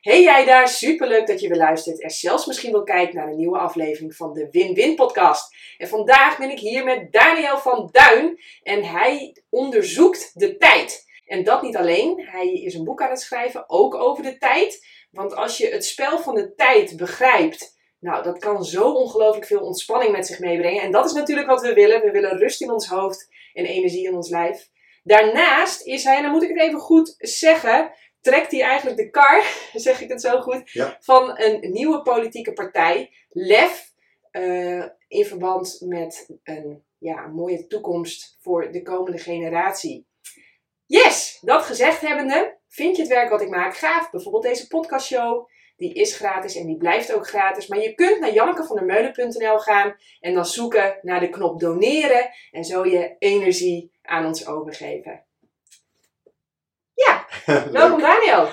Hey jij daar, superleuk dat je weer luistert en zelfs misschien wel kijkt naar een nieuwe aflevering van de Win-Win podcast. En vandaag ben ik hier met Daniel van Duin en hij onderzoekt de tijd. En dat niet alleen, hij is een boek aan het schrijven, ook over de tijd. Want als je het spel van de tijd begrijpt, nou dat kan zo ongelooflijk veel ontspanning met zich meebrengen. En dat is natuurlijk wat we willen. We willen rust in ons hoofd en energie in ons lijf. Daarnaast is hij, en dan moet ik het even goed zeggen, trekt hij eigenlijk de kar, zeg ik het zo goed, Ja. van een nieuwe politieke partij, LEF, eh, in verband met een, ja, een mooie toekomst voor de komende generatie. Yes, dat gezegd hebbende, vind je het werk wat ik maak gaaf? Bijvoorbeeld deze podcastshow, die is gratis en die blijft ook gratis. Maar je kunt naar jannekevandermeulen.nl gaan en dan zoeken naar de knop doneren en zo je energie aan ons overgeven. Ja, welkom Daniel,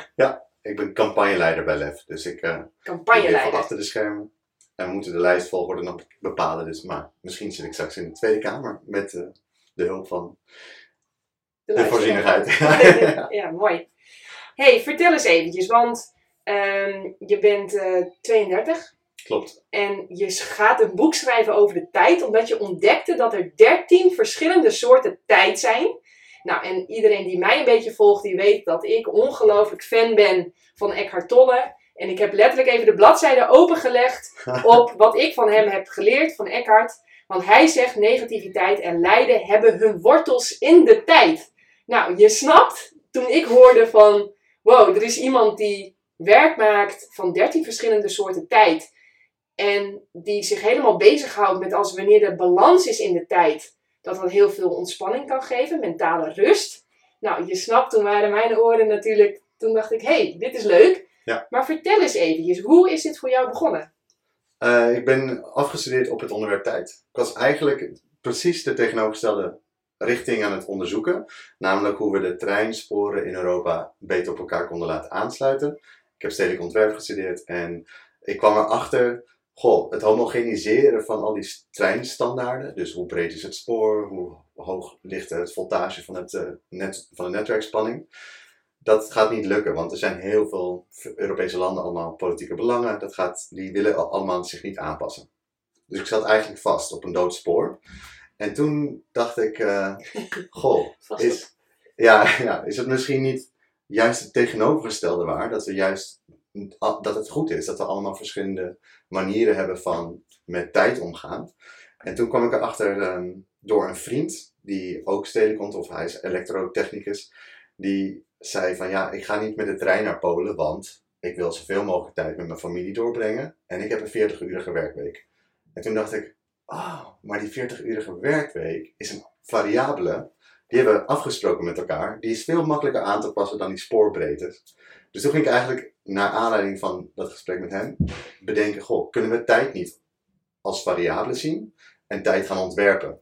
Ik ben campagneleider bij LEF, dus ik uh, campagneleider. achter de schermen. En we moeten de lijstvolgorde nog bepalen, dus maar misschien zit ik straks in de Tweede Kamer met eh, de hulp van de voorzienigheid. ja, mooi. hey, vertel eens eventjes, want ehm, je bent eh, 32 Klopt. en je gaat een boek schrijven over de tijd, omdat je ontdekte dat er 13 verschillende soorten tijd zijn. Nou, en iedereen die mij een beetje volgt, die weet dat ik ongelooflijk fan ben van Eckhart Tolle. En ik heb letterlijk even de bladzijde opengelegd op wat ik van hem heb geleerd, van Eckhart. Want hij zegt negativiteit en lijden hebben hun wortels in de tijd. Nou, je snapt, toen ik hoorde van, wow, er is iemand die werk maakt van 13 verschillende soorten tijd. En die zich helemaal bezighoudt met als wanneer er balans is in de tijd, dat dat heel veel ontspanning kan geven, mentale rust. Nou, je snapt, toen waren mijn oren natuurlijk, toen dacht ik, hey, dit is leuk. Ja. Maar vertel eens eventjes, hoe is dit voor jou begonnen? Eh, ik ben afgestudeerd op het onderwerp tijd. Ik was eigenlijk precies de tegenovergestelde richting aan het onderzoeken. Namelijk hoe we de treinsporen in Europa beter op elkaar konden laten aansluiten. Ik heb stedelijk ontwerp gestudeerd en ik kwam erachter, goh, het homogeniseren van al die treinstandaarden. Dus hoe breed is het spoor, hoe hoog ligt het voltage van, het, eh, net, van de netwerkspanning. Dat gaat niet lukken, want er zijn heel veel Europese landen allemaal politieke belangen. Dat gaat, die willen al- allemaal zich niet aanpassen. Dus ik zat eigenlijk vast op een dood spoor. En toen dacht ik, eh, goh, is, ja, ja, is het misschien niet juist het tegenovergestelde waar? Dat, we juist, dat het goed is dat we allemaal verschillende manieren hebben van met tijd omgaan. En toen kwam ik erachter ehm, door een vriend, die ook stedelijk komt, of hij is elektrotechnicus, die zei van ja, ik ga niet met de trein naar Polen, want ik wil zoveel mogelijk tijd met mijn familie doorbrengen en ik heb een 40-urige werkweek. En toen dacht ik, oh, maar die 40-urige werkweek is een variabele, die hebben we afgesproken met elkaar, die is veel makkelijker aan te passen dan die spoorbreedtes. Dus toen ging ik eigenlijk, naar aanleiding van dat gesprek met hem, bedenken, goh, kunnen we tijd niet als variabele zien en tijd gaan ontwerpen?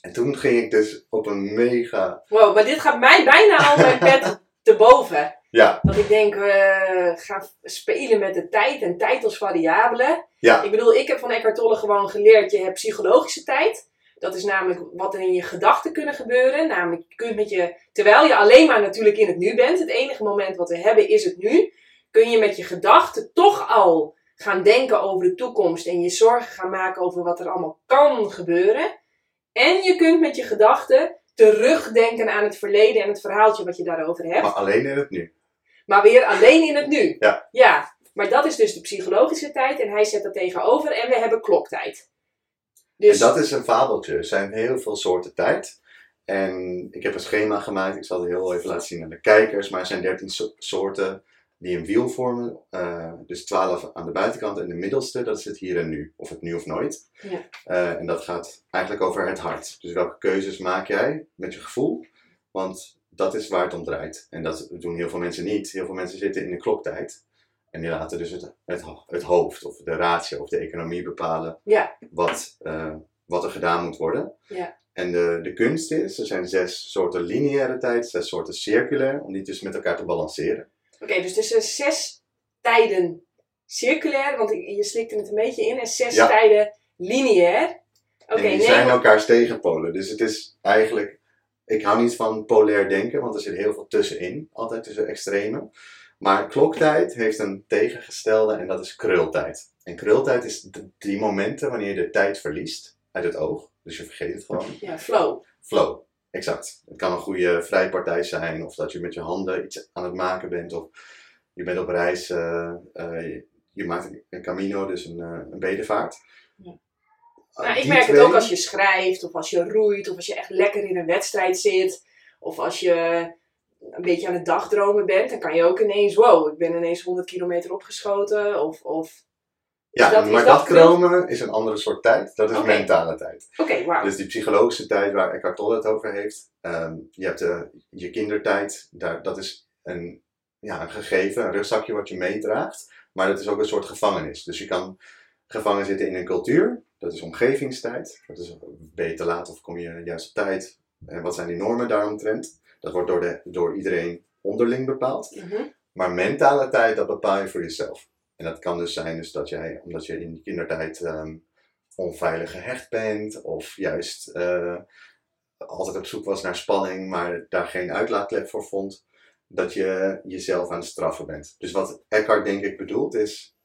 En toen ging ik dus op een mega, Wow, maar dit gaat mij bijna al mijn pet te boven. ja, Dat ik denk, we gaan spelen met de tijd en tijd als variabele. ja, Ik bedoel, ik heb van Eckhart Tolle gewoon geleerd, je hebt psychologische tijd. Dat is namelijk wat er in je gedachten kunnen gebeuren. Namelijk, je kunt met je, terwijl je alleen maar natuurlijk in het nu bent, het enige moment wat we hebben is het nu, kun je met je gedachten toch al gaan denken over de toekomst en je zorgen gaan maken over wat er allemaal kan gebeuren. En je kunt met je gedachten terugdenken aan het verleden en het verhaaltje wat je daarover hebt. maar alleen in het nu. Maar weer alleen in het nu. Ja. Ja, maar dat is dus de psychologische tijd en hij zet dat tegenover en we hebben kloktijd. Dus En dat is een fabeltje. Er zijn heel veel soorten tijd. En ik heb een schema gemaakt. Ik zal het heel even laten zien aan de kijkers. Maar er zijn 13 so- soorten die een wiel vormen. Eh, dus 12 aan de buitenkant. En de middelste, dat is het hier en nu. Of het nu of nooit. Ja. Eh, en dat gaat eigenlijk over het hart. Dus welke keuzes maak jij met je gevoel? Want dat is waar het om draait. En dat doen heel veel mensen niet. Heel veel mensen zitten in de kloktijd. En die laten dus het, het, het hoofd of de ratio of de economie bepalen Ja. wat, eh, wat er gedaan moet worden. Ja. En de, de kunst is, er zijn zes soorten lineaire tijd, zes soorten circulair, om die dus met elkaar te balanceren. Oké, dus tussen zes tijden circulair, want je slikte het een beetje in, en zes Ja. tijden lineair. Oké, en die nee, zijn elkaars tegenpolen. Dus het is eigenlijk, ik hou niet van polair denken, want er zit heel veel tussenin, altijd tussen extremen. Maar kloktijd heeft een tegengestelde en dat is krultijd. En krultijd is d- die momenten wanneer je de tijd verliest uit het oog. Dus je vergeet het gewoon. Ja, flow. Flow, exact. Het kan een goede vrijpartij zijn, of dat je met je handen iets aan het maken bent, of je bent op reis, eh, eh, je, je maakt een, camino, dus een, eh, een bedevaart. Ja. Uh, Nou, ik merk het ook als je schrijft, of als je roeit, of als je echt lekker in een wedstrijd zit, of als je een beetje aan het dagdromen bent, dan kan je ook ineens, wow, ik ben ineens 100 kilometer opgeschoten, of, of Ja, dat- maar dat dat kromen is een andere soort tijd. Dat is mentale tijd. oké, wauw. Dus die psychologische tijd waar Eckhart Tolle het over heeft. ehm, je hebt de, je kindertijd. Daar, dat is een, ja, een gegeven, een rugzakje wat je meedraagt. Maar dat is ook een soort gevangenis. Dus je kan gevangen zitten in een cultuur. Dat is omgevingstijd. Dat is, ben je te laat of kom je juist op tijd? En wat zijn die normen daaromtrent? Dat wordt door, de, door iedereen onderling bepaald. Mhm. Maar mentale tijd, dat bepaal je voor jezelf. En dat kan dus zijn dus dat jij, omdat je in je kindertijd ehm, onveilig gehecht bent, of juist eh, altijd op zoek was naar spanning, maar daar geen uitlaatklep voor vond, dat je jezelf aan het straffen bent. Dus wat Eckhart denk ik bedoelt is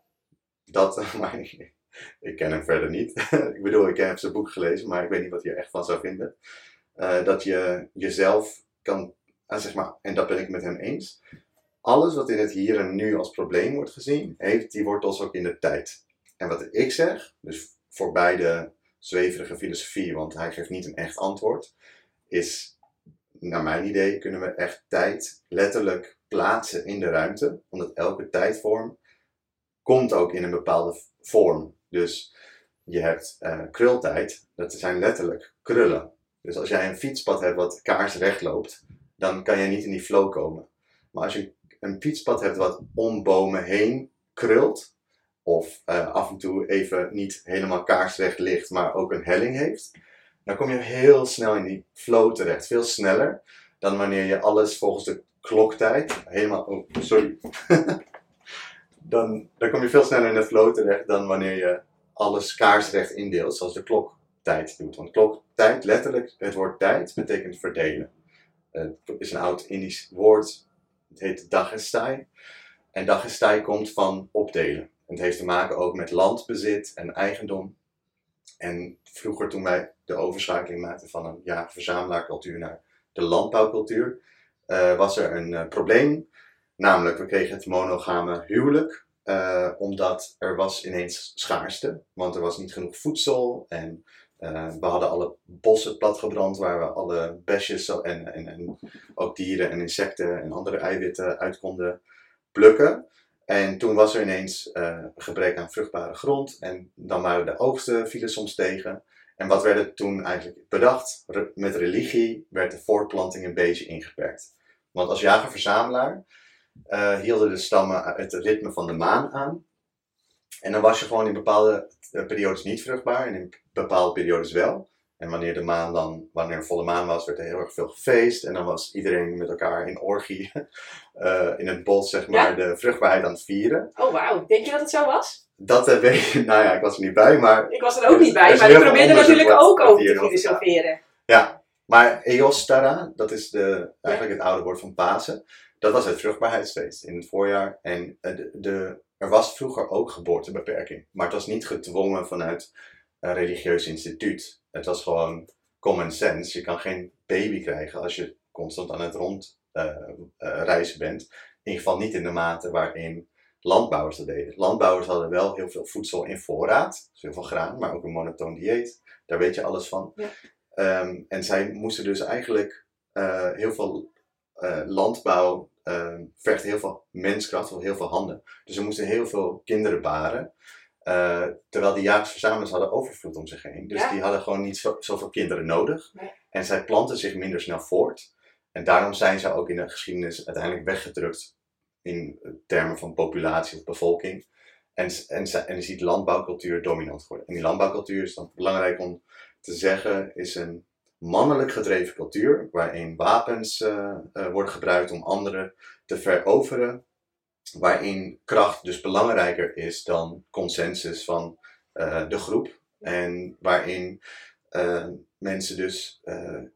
dat, maar ik, ik ken hem verder niet. ik bedoel, ik heb zijn boek gelezen, maar ik weet niet wat hij er echt van zou vinden. Eh, dat je jezelf kan, ah, zeg maar, en dat ben ik met hem eens, alles wat in het hier en nu als probleem wordt gezien, heeft die wortels ook in de tijd. En wat ik zeg, dus voorbij de zweverige filosofie, want hij geeft niet een echt antwoord, is, naar mijn idee, kunnen we echt tijd letterlijk plaatsen in de ruimte, omdat elke tijdvorm komt ook in een bepaalde vorm. Dus je hebt eh, krultijd, dat zijn letterlijk krullen. Dus als jij een fietspad hebt wat kaarsrecht loopt, dan kan je niet in die flow komen. Maar als je een fietspad hebt wat om bomen heen krult, of eh, af en toe even niet helemaal kaarsrecht ligt, maar ook een helling heeft, dan kom je heel snel in die flow terecht. Veel sneller dan wanneer je alles volgens de kloktijd helemaal. Oh, sorry. dan, dan kom je veel sneller in de flow terecht dan wanneer je alles kaarsrecht indeelt, zoals de kloktijd doet. Want kloktijd, letterlijk, het woord tijd betekent verdelen. Het is een oud Indisch woord. Het heet dagestai. En dagestai komt van opdelen. Het heeft te maken ook met landbezit en eigendom. En vroeger toen wij de overschakeling maakten van een ja, verzamelaarcultuur naar de landbouwcultuur, eh, was er een eh, probleem. Namelijk, we kregen het monogame huwelijk. eh, omdat er was ineens schaarste. Want er was niet genoeg voedsel. En eh, we hadden alle bossen platgebrand waar we alle besjes en, en, en ook dieren en insecten en andere eiwitten uit konden plukken. En toen was er ineens eh, gebrek aan vruchtbare grond. En dan waren de oogsten vielen soms tegen. En wat werd er toen eigenlijk bedacht? Met religie werd de voortplanting een beetje ingeperkt. Want als jager-verzamelaar eh, hielden de stammen het ritme van de maan aan. En dan was je gewoon in bepaalde eh, periodes niet vruchtbaar en in bepaalde periodes wel. En wanneer de maan dan, wanneer een volle maan was, werd er heel erg veel gefeest. En dan was iedereen met elkaar in orgie eh, in het bos, zeg maar, de vruchtbaarheid aan het vieren. Oh wauw, denk je dat het zo was? Dat eh, weet ik, nou ja, ik was er niet bij, maar Ik was er ook niet bij, maar ik probeerde natuurlijk ook over te filosoferen. Ja, maar Eostara, dat is de, eigenlijk het oude woord van Pasen. Dat was het vruchtbaarheidsfeest in het voorjaar. En eh, de, de, er was vroeger ook geboortebeperking. Maar het was niet gedwongen vanuit een religieus instituut. Het was gewoon common sense. Je kan geen baby krijgen als je constant aan het rondreizen bent. In ieder geval niet in de mate waarin landbouwers dat deden. Landbouwers hadden wel heel veel voedsel in voorraad. Dus heel veel graan, maar ook een monotoon dieet. Daar weet je alles van. Ja. Ehm, en zij moesten dus eigenlijk eh, heel veel eh, landbouw vergt heel veel menskracht, heel veel handen. Dus ze moesten heel veel kinderen baren. eh, terwijl die jagers-verzamelaars hadden overvloed om zich heen. Dus Ja. die hadden gewoon niet zo, zoveel kinderen nodig. Nee. En zij planten zich minder snel voort. En daarom zijn ze ook in de geschiedenis uiteindelijk weggedrukt in termen van populatie of bevolking. En, en, en je ziet landbouwcultuur dominant worden. En die landbouwcultuur is dan belangrijk om te zeggen, is een mannelijk gedreven cultuur, waarin wapens eh, eh, worden gebruikt om anderen te veroveren, waarin kracht dus belangrijker is dan consensus van eh, de groep, en waarin mensen dus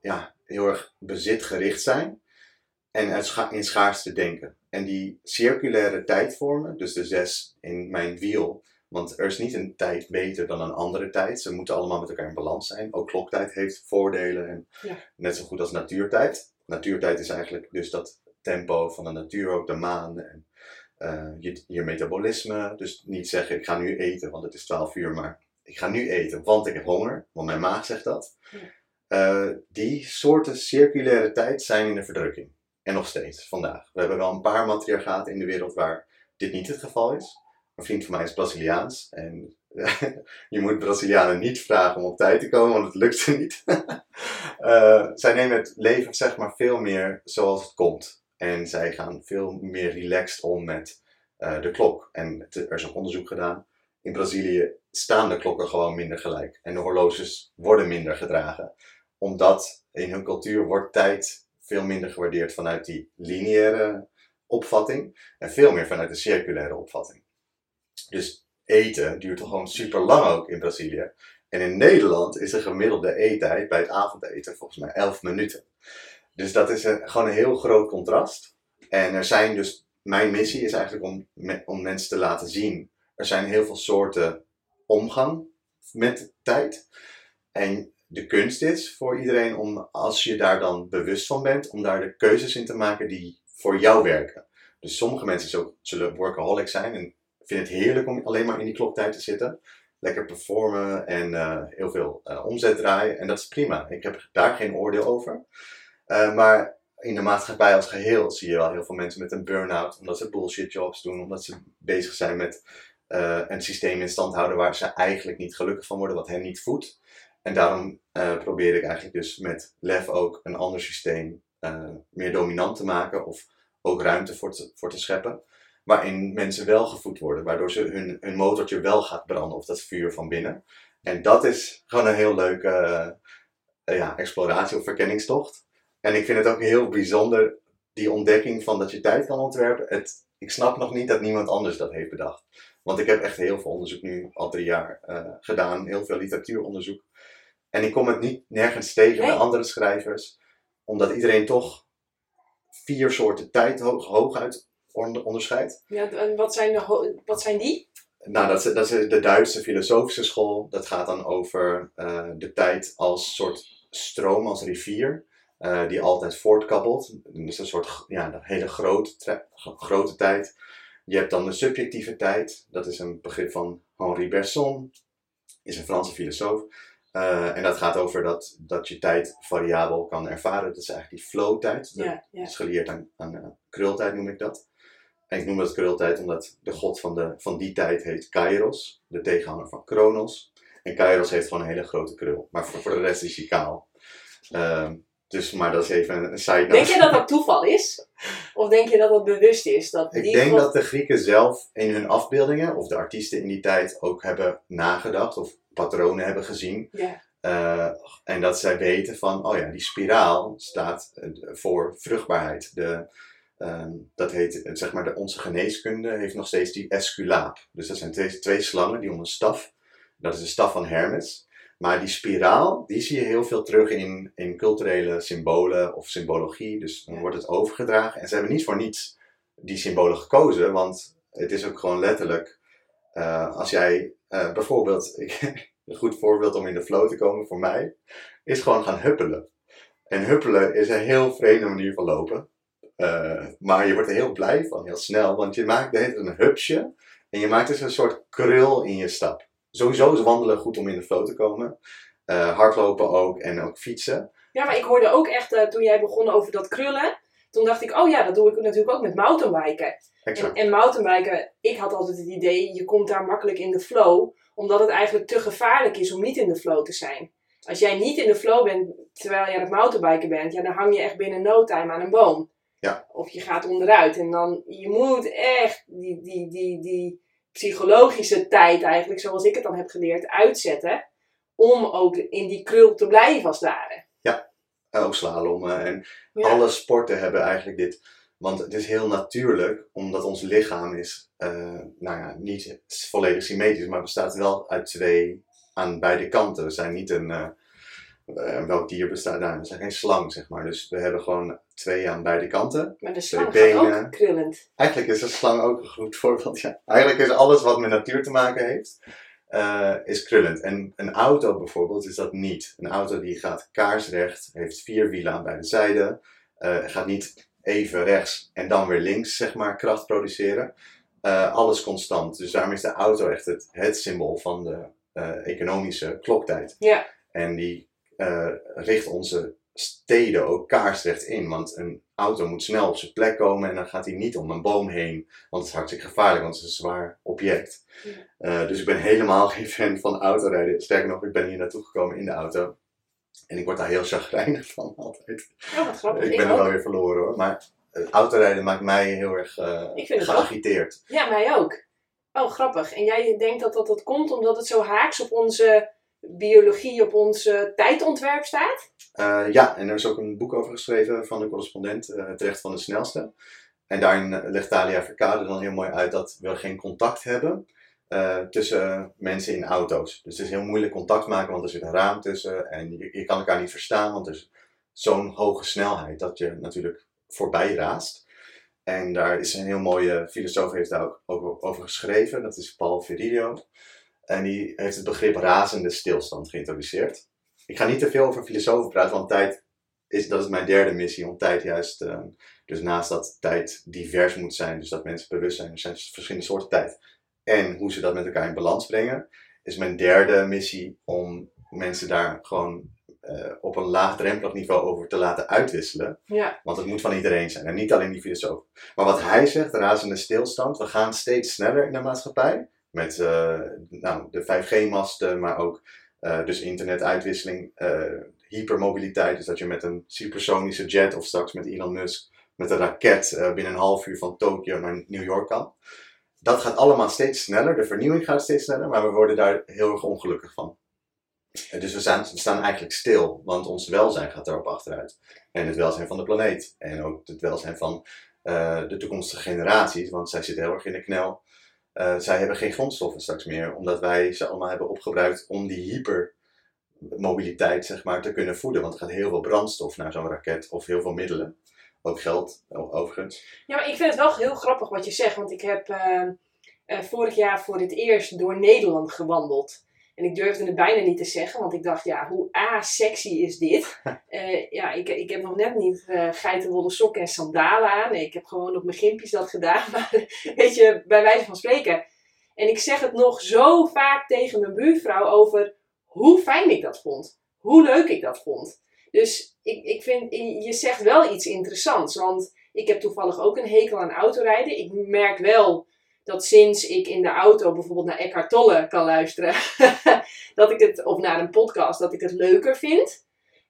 ja, heel erg bezitgericht zijn en in schaarste denken. En die circulaire tijdvormen, dus de zes in mijn wiel, want er is niet een tijd beter dan een andere tijd. Ze moeten allemaal met elkaar in balans zijn. Ook kloktijd heeft voordelen, en Ja. net zo goed als natuurtijd. Natuurtijd is eigenlijk dus dat tempo van de natuur, ook de maan en eh, je, je metabolisme. Dus niet zeggen ik ga nu eten, want het is 12 uur, maar ik ga nu eten, want ik heb honger, want mijn maag zegt dat. Ja. Eh, die soorten circulaire tijd zijn in de verdrukking. En nog steeds, vandaag. We hebben wel een paar matriarchaten in de wereld waar dit niet het geval is. Een vriend van mij is Braziliaans. En je moet Brazilianen niet vragen om op tijd te komen, want het lukt ze niet. Eh, zij nemen het leven zeg maar veel meer zoals het komt. En zij gaan veel meer relaxed om met eh, de klok. En er is ook onderzoek gedaan. In Brazilië staan de klokken gewoon minder gelijk. En de horloges worden minder gedragen. Omdat in hun cultuur wordt tijd veel minder gewaardeerd vanuit die lineaire opvatting. En veel meer vanuit de circulaire opvatting. Dus eten duurt toch gewoon super lang ook in Brazilië. En in Nederland is de gemiddelde eettijd bij het avondeten volgens mij 11 minuten. Dus dat is een, gewoon een heel groot contrast. En er zijn dus, mijn missie is eigenlijk om, om mensen te laten zien. Er zijn heel veel soorten omgang met tijd. En de kunst is voor iedereen om, als je daar dan bewust van bent, om daar de keuzes in te maken die voor jou werken. Dus sommige mensen zullen workaholic zijn en vinden het heerlijk om alleen maar in die kloktijd te zitten. Lekker performen en eh, heel veel eh, omzet draaien. En dat is prima. Ik heb daar geen oordeel over. Eh, maar in de maatschappij als geheel zie je wel heel veel mensen met een burn-out. Omdat ze bullshit jobs doen. Omdat ze bezig zijn met een systeem in stand houden waar ze eigenlijk niet gelukkig van worden. Wat hen niet voedt. En daarom probeer ik eigenlijk dus met LEF ook een ander systeem meer dominant te maken. Of ook ruimte voor te, voor te scheppen. Waarin mensen wel gevoed worden. Waardoor ze hun, hun motortje wel gaat branden. Of dat vuur van binnen. En dat is gewoon een heel leuke eh, ja, exploratie of verkenningstocht. En ik vind het ook heel bijzonder, die ontdekking van dat je tijd kan ontwerpen. Het, ik snap nog niet dat niemand anders dat heeft bedacht. Want ik heb echt heel veel onderzoek nu, al drie jaar, eh, gedaan. Heel veel literatuuronderzoek. En ik kom het niet nergens tegen bij andere schrijvers. Omdat iedereen toch vier soorten tijd hoog, hooguit onder- onderscheidt. Ja, en wat zijn, de wat zijn die? Nou, dat is, dat is de Duitse filosofische school. Dat gaat dan over eh, de tijd als soort stroom, als rivier, eh, die altijd voortkabbelt. Dus een soort ja, een hele grote, grote tijd. Je hebt dan de subjectieve tijd. Dat is een begrip van Henri Bergson, is een Franse filosoof. Eh, en dat gaat over dat, dat je tijd variabel kan ervaren. Dat is eigenlijk die flow-tijd. Ja, ja. dat is geleerd aan, aan krultijd noem ik dat. En ik noem dat krultijd omdat de god van, de, van die tijd heet Kairos, de tegenhanger van Kronos. En Kairos heeft gewoon een hele grote krul, maar voor, voor de rest is hij kaal. Ehm, dus, maar dat is even een, side note. Denk je dat dat toeval is? Of denk je dat dat bewust is? Dat Ik die denk god- dat de Grieken zelf in hun afbeeldingen, of de artiesten in die tijd, ook hebben nagedacht of patronen hebben gezien. Ja, Eh, en dat zij weten van, oh ja, die spiraal staat eh, voor vruchtbaarheid. De, ehm, dat heet, eh, zeg maar, de, onze geneeskunde heeft nog steeds die esculaap. Dus dat zijn twee, twee slangen die om een staf, dat is de staf van Hermes. Maar die spiraal, die zie je heel veel terug in, in culturele symbolen of symbologie. Dus dan wordt het overgedragen. En ze hebben niet voor niets die symbolen gekozen, want het is ook gewoon letterlijk, eh, als jij eh, bijvoorbeeld, een goed voorbeeld om in de flow te komen voor mij, is gewoon gaan huppelen. En huppelen is een heel vreemde manier van lopen. Eh, maar je wordt er heel blij van, heel snel, want je maakt tijd een hupsje en je maakt dus een soort krul in je stap. Sowieso is wandelen goed om in de flow te komen. Eh, hardlopen ook en ook fietsen. ja maar ik hoorde ook echt, eh, toen jij begon over dat krullen, toen dacht ik, oh ja, dat doe ik natuurlijk ook met mountainbiken. En, en mountainbiken, ik had altijd het idee, je komt daar makkelijk in de flow, omdat het eigenlijk te gevaarlijk is om niet in de flow te zijn. Als jij niet in de flow bent terwijl je aan het mountainbiken bent, ja, dan hang je echt binnen no time aan een boom. Ja. Of je gaat onderuit. En dan, je moet echt die, die, die, die psychologische tijd eigenlijk, zoals ik het dan heb geleerd, uitzetten. Om ook in die krul te blijven als het ware. Eh, ook slalommen en Ja. alle sporten hebben eigenlijk dit. Want het is heel natuurlijk, omdat ons lichaam is, eh, nou ja, niet volledig symmetrisch, maar bestaat wel uit twee aan beide kanten. We zijn niet een, eh, Eh, welk dier bestaat daar? We zijn geen slang, zeg maar. Dus we hebben gewoon twee aan beide kanten. Maar de slang Twee benen. ook krullend. Eigenlijk is een slang ook een goed voorbeeld. Ja. Eigenlijk is alles wat met natuur te maken heeft, eh, is krullend. En een auto bijvoorbeeld is dat niet. Een auto die gaat kaarsrecht, heeft vier wielen aan beide zijden, eh, gaat niet even rechts en dan weer links, zeg maar, kracht produceren. Alles constant. Dus daarom is de auto echt het, het symbool van de economische kloktijd. Ja. En die eh, richt onze steden ook kaarsrecht in. Want een auto moet snel op zijn plek komen en dan gaat hij niet om een boom heen. Want het is hartstikke gevaarlijk, want het is een zwaar object. Ja. Eh, dus ik ben helemaal geen fan van autorijden. Sterker nog, ik ben hier naartoe gekomen in de auto. En ik word daar heel chagrijnig van altijd. Oh, wat grappig. ik ben er wel weer verloren hoor. Maar het autorijden maakt mij heel erg Ik vind het ook. geagiteerd. Ja, mij ook. Oh, grappig. En jij denkt dat dat, dat komt omdat het zo haaks op onze biologie, op ons tijdontwerp staat? Eh, ja, en er is ook een boek over geschreven van de correspondent, eh, Het Recht van de Snelste. En daarin eh, legt Talia Verkade dan heel mooi uit dat we geen contact hebben tussen mensen in auto's. Dus het is heel moeilijk contact maken, want er zit een raam tussen en je, je kan elkaar niet verstaan, want er is zo'n hoge snelheid dat je natuurlijk voorbij raast. En daar is een heel mooie filosoof heeft daar ook, ook over geschreven, dat is Paul Virilio. En die heeft het begrip razende stilstand geïntroduceerd. Ik ga niet te veel over filosofen praten, want tijd is, dat is mijn derde missie, om tijd juist, eh, dus naast dat tijd divers moet zijn, dus dat mensen bewust zijn, er zijn verschillende soorten tijd, en hoe ze dat met elkaar in balans brengen, is mijn derde missie om mensen daar gewoon eh, op een laagdrempelig niveau over te laten uitwisselen. Ja. Want het moet van iedereen zijn en niet alleen die filosoof. Maar wat hij zegt, razende stilstand, we gaan steeds sneller in de maatschappij. Met eh, nou, de 5G-masten, maar ook eh, dus internetuitwisseling, eh, hypermobiliteit. Dus dat je met een supersonische jet of straks met Elon Musk met een raket binnen een half uur van Tokio naar New York kan. Dat gaat allemaal steeds sneller, de vernieuwing gaat steeds sneller, maar we worden daar heel erg ongelukkig van. Dus we staan, staan eigenlijk stil, want ons welzijn gaat daarop achteruit. En het welzijn van de planeet. En ook het welzijn van de toekomstige generaties, want zij zitten heel erg in de knel. Eh, zij hebben geen grondstoffen straks meer, omdat wij ze allemaal hebben opgebruikt om die hypermobiliteit zeg maar, te kunnen voeden. Want er gaat heel veel brandstof naar zo'n raket of heel veel middelen. Ook geld, overigens. Ja, ik vind het wel heel grappig wat je zegt, want ik heb eh, eh, vorig jaar voor het eerst door Nederland gewandeld. En ik durfde het bijna niet te zeggen, want ik dacht, ja, hoe a-sexy is dit? Eh, ja, ik, ik heb nog net niet eh geitenwolle sokken en sandalen aan. Nee, ik heb gewoon op mijn gimpjes dat gedaan, maar weet je, bij wijze van spreken. En ik zeg het nog zo vaak tegen mijn buurvrouw over hoe fijn ik dat vond. Hoe leuk ik dat vond. Dus ik, ik vind, je zegt wel iets interessants, want ik heb toevallig ook een hekel aan autorijden. Ik merk wel dat sinds ik in de auto bijvoorbeeld naar Eckhart Tolle kan luisteren, dat ik het, of naar een podcast, dat ik het leuker vind.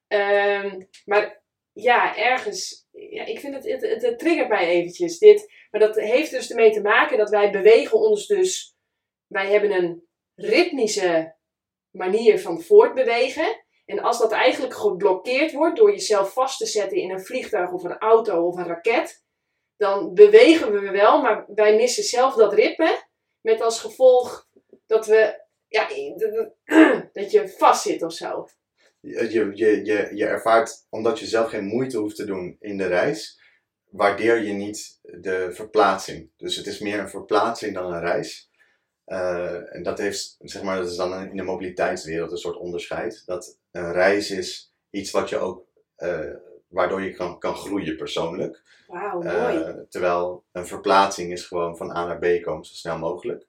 Ehm, maar ja, ergens, ja, ik vind het, het, het, triggert mij eventjes. Dit, maar dat heeft dus ermee te maken dat wij bewegen ons dus, wij hebben een ritmische manier van voortbewegen. En als dat eigenlijk geblokkeerd wordt door jezelf vast te zetten in een vliegtuig of een auto of een raket, dan bewegen we wel, maar wij missen zelf dat ritme. Met als gevolg dat we, ja, dat je vast zit of zo. Je, je, je, je, ervaart, omdat je zelf geen moeite hoeft te doen in de reis, waardeer je niet de verplaatsing. Dus het is meer een verplaatsing dan een reis. Eh, en dat heeft, zeg maar, dat is dan in de mobiliteitswereld een soort onderscheid. Dat een reis is iets wat je ook, eh, waardoor je kan, kan groeien persoonlijk. Wauw, mooi. Eh, terwijl een verplaatsing is gewoon van A naar B komen zo snel mogelijk.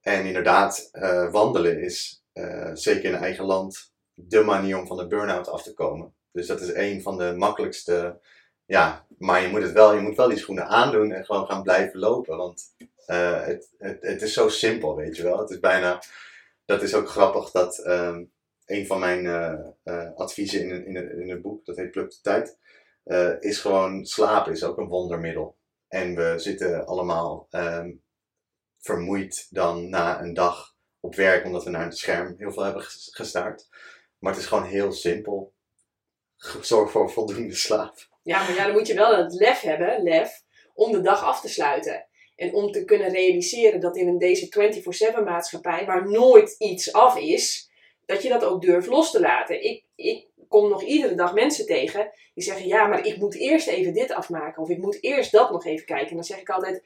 En inderdaad, eh, wandelen is eh, zeker in eigen land de manier om van de burn-out af te komen. Dus dat is een van de makkelijkste. Ja, maar je moet het wel, je moet wel die schoenen aandoen en gewoon gaan blijven lopen. Want het, het, het is zo simpel, weet je wel. Het is bijna. Dat is ook grappig dat ehm, een van mijn eh, eh, adviezen in, in, in een boek, dat heet Pluk de Tijd, eh, is gewoon slapen is ook een wondermiddel. En we zitten allemaal ehm, vermoeid dan na een dag op werk, omdat we naar het scherm heel veel hebben ges- gestaard. Maar het is gewoon heel simpel. Zorg voor voldoende slaap. Ja, maar ja, dan moet je wel het lef hebben, lef, om de dag af te sluiten. En om te kunnen realiseren dat in deze 24-7 maatschappij, waar nooit iets af is, dat je dat ook durft los te laten. Ik, ik kom nog iedere dag mensen tegen die zeggen: Ja, maar ik moet eerst even dit afmaken. Of ik moet eerst dat nog even kijken. En dan zeg ik altijd: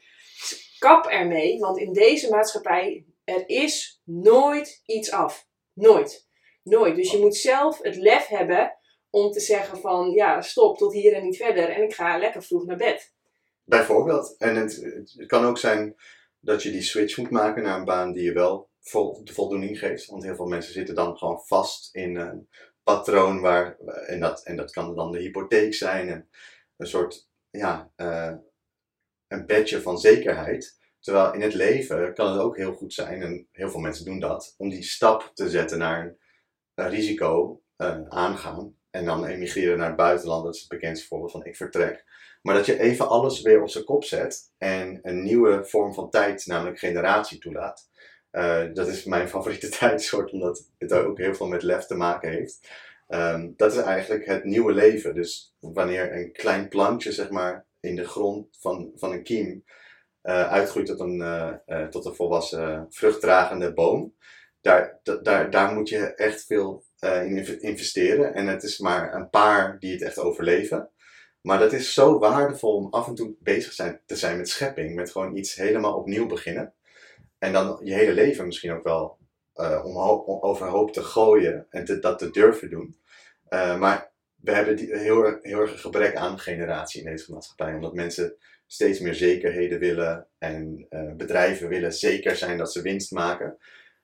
Kap ermee, want in deze maatschappij er is nooit iets af. Nooit. Nooit. Dus je moet zelf het lef hebben om te zeggen van ja, stop tot hier en niet verder en ik ga lekker vroeg naar bed. Bijvoorbeeld. En het, het kan ook zijn dat je die switch moet maken naar een baan die je wel de voldoening geeft. Want heel veel mensen zitten dan gewoon vast in een patroon waar, en dat, en dat kan dan de hypotheek zijn, en een soort, ja, uh, een bedje van zekerheid. Terwijl in het leven kan het ook heel goed zijn, en heel veel mensen doen dat, om die stap te zetten naar een, risico uh, aangaan. En dan emigreren naar het buitenland, dat is het bekendste voorbeeld van ik vertrek. Maar dat je even alles weer op zijn kop zet en een nieuwe vorm van tijd, namelijk generatie, toelaat. Uh, dat is mijn favoriete tijdsoort, omdat het ook heel veel met lef te maken heeft. Um, dat is eigenlijk het nieuwe leven. Dus wanneer een klein plantje, zeg maar, in de grond van, van een kiem uh, uitgroeit tot een, uh, tot een volwassen vruchtdragende boom, daar, daar, daar moet je echt veel in investeren. En het is maar een paar die het echt overleven. Maar dat is zo waardevol om af en toe bezig zijn, te zijn met schepping, met gewoon iets helemaal opnieuw beginnen. En dan je hele leven misschien ook wel uh, om, overhoop te gooien en te, dat te durven doen. Uh, maar we hebben die, heel, heel erg gebrek aan generatie in deze maatschappij, omdat mensen steeds meer zekerheden willen en uh, bedrijven willen zeker zijn dat ze winst maken.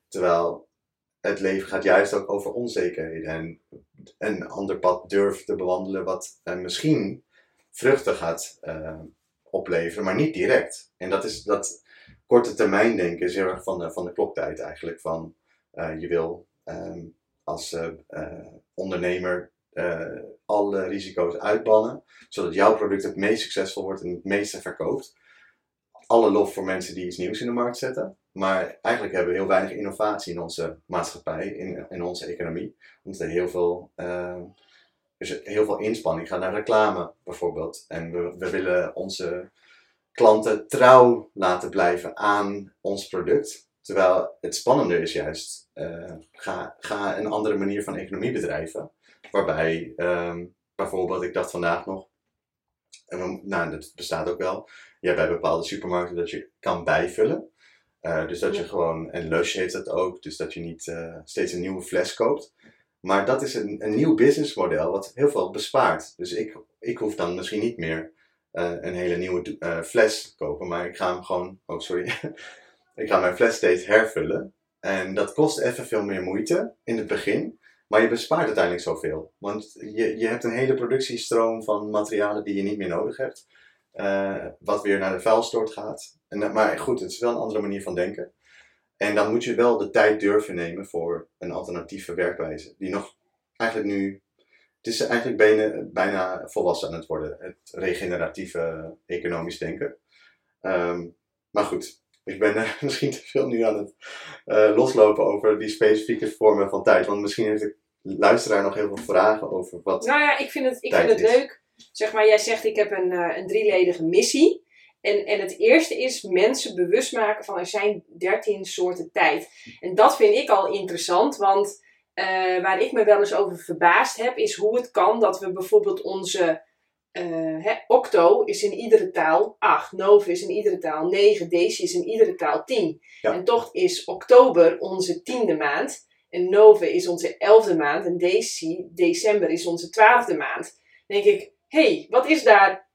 Terwijl het leven gaat juist ook over onzekerheden en een ander pad durven te bewandelen wat misschien vruchten gaat opleveren, maar niet direct. En dat is dat korte termijn denken is heel erg van de, van de kloktijd eigenlijk. Van uh, je wil um, als uh, uh, ondernemer alle risico's uitbannen, zodat jouw product het meest succesvol wordt en het meeste verkoopt. Alle lof voor mensen die iets nieuws in de markt zetten. Maar eigenlijk hebben we heel weinig innovatie in onze maatschappij, in, in onze economie. Omdat er heel veel, dus heel veel inspanning gaat naar reclame bijvoorbeeld. En we, we willen onze klanten trouw laten blijven aan ons product. Terwijl het spannende is juist, uh, ga, ga een andere manier van economie bedrijven. Waarbij um, bijvoorbeeld, ik dacht vandaag nog, en nou dat bestaat ook wel, je hebt bij bepaalde supermarkten dat je kan bijvullen. Uh, dus dat je gewoon, en Lush heeft dat ook, dus dat je niet uh, steeds een nieuwe fles koopt. Maar dat is een, een nieuw businessmodel wat heel veel bespaart. Dus ik, ik hoef dan misschien niet meer een hele nieuwe uh, fles kopen. Maar ik ga hem gewoon, oh sorry, ik ga mijn fles steeds hervullen. En dat kost even veel meer moeite in het begin. Maar je bespaart uiteindelijk zoveel. Want je, je hebt een hele productiestroom van materialen die je niet meer nodig hebt. Uh, wat weer naar de vuilstort gaat. En, maar goed, het is wel een andere manier van denken. En dan moet je wel de tijd durven nemen voor een alternatieve werkwijze. Die nog eigenlijk nu het is eigenlijk bijna, bijna volwassen aan het worden, het regeneratieve economisch denken. Um, maar goed, ik ben uh, misschien te veel nu aan het uh, loslopen over die specifieke vormen van tijd. Want misschien heeft de luisteraar nog heel veel vragen over wat. Nou ja, ik vind het, ik vind het leuk. Zeg maar, jij zegt ik heb een, uh, een drieledige missie. En, en het eerste is mensen bewust maken van er zijn 13 soorten tijd. En dat vind ik al interessant, want uh, waar ik me wel eens over verbaasd heb, is hoe het kan dat we bijvoorbeeld onze. Uh, hè, octo is in iedere taal 8, Nove is in iedere taal 9, Deci is in iedere taal 10. Ja. En toch is oktober onze tiende maand. En Nove is onze elfde maand. En Deci, december, is onze twaalfde maand. Dan denk ik, hé, hey, wat is daar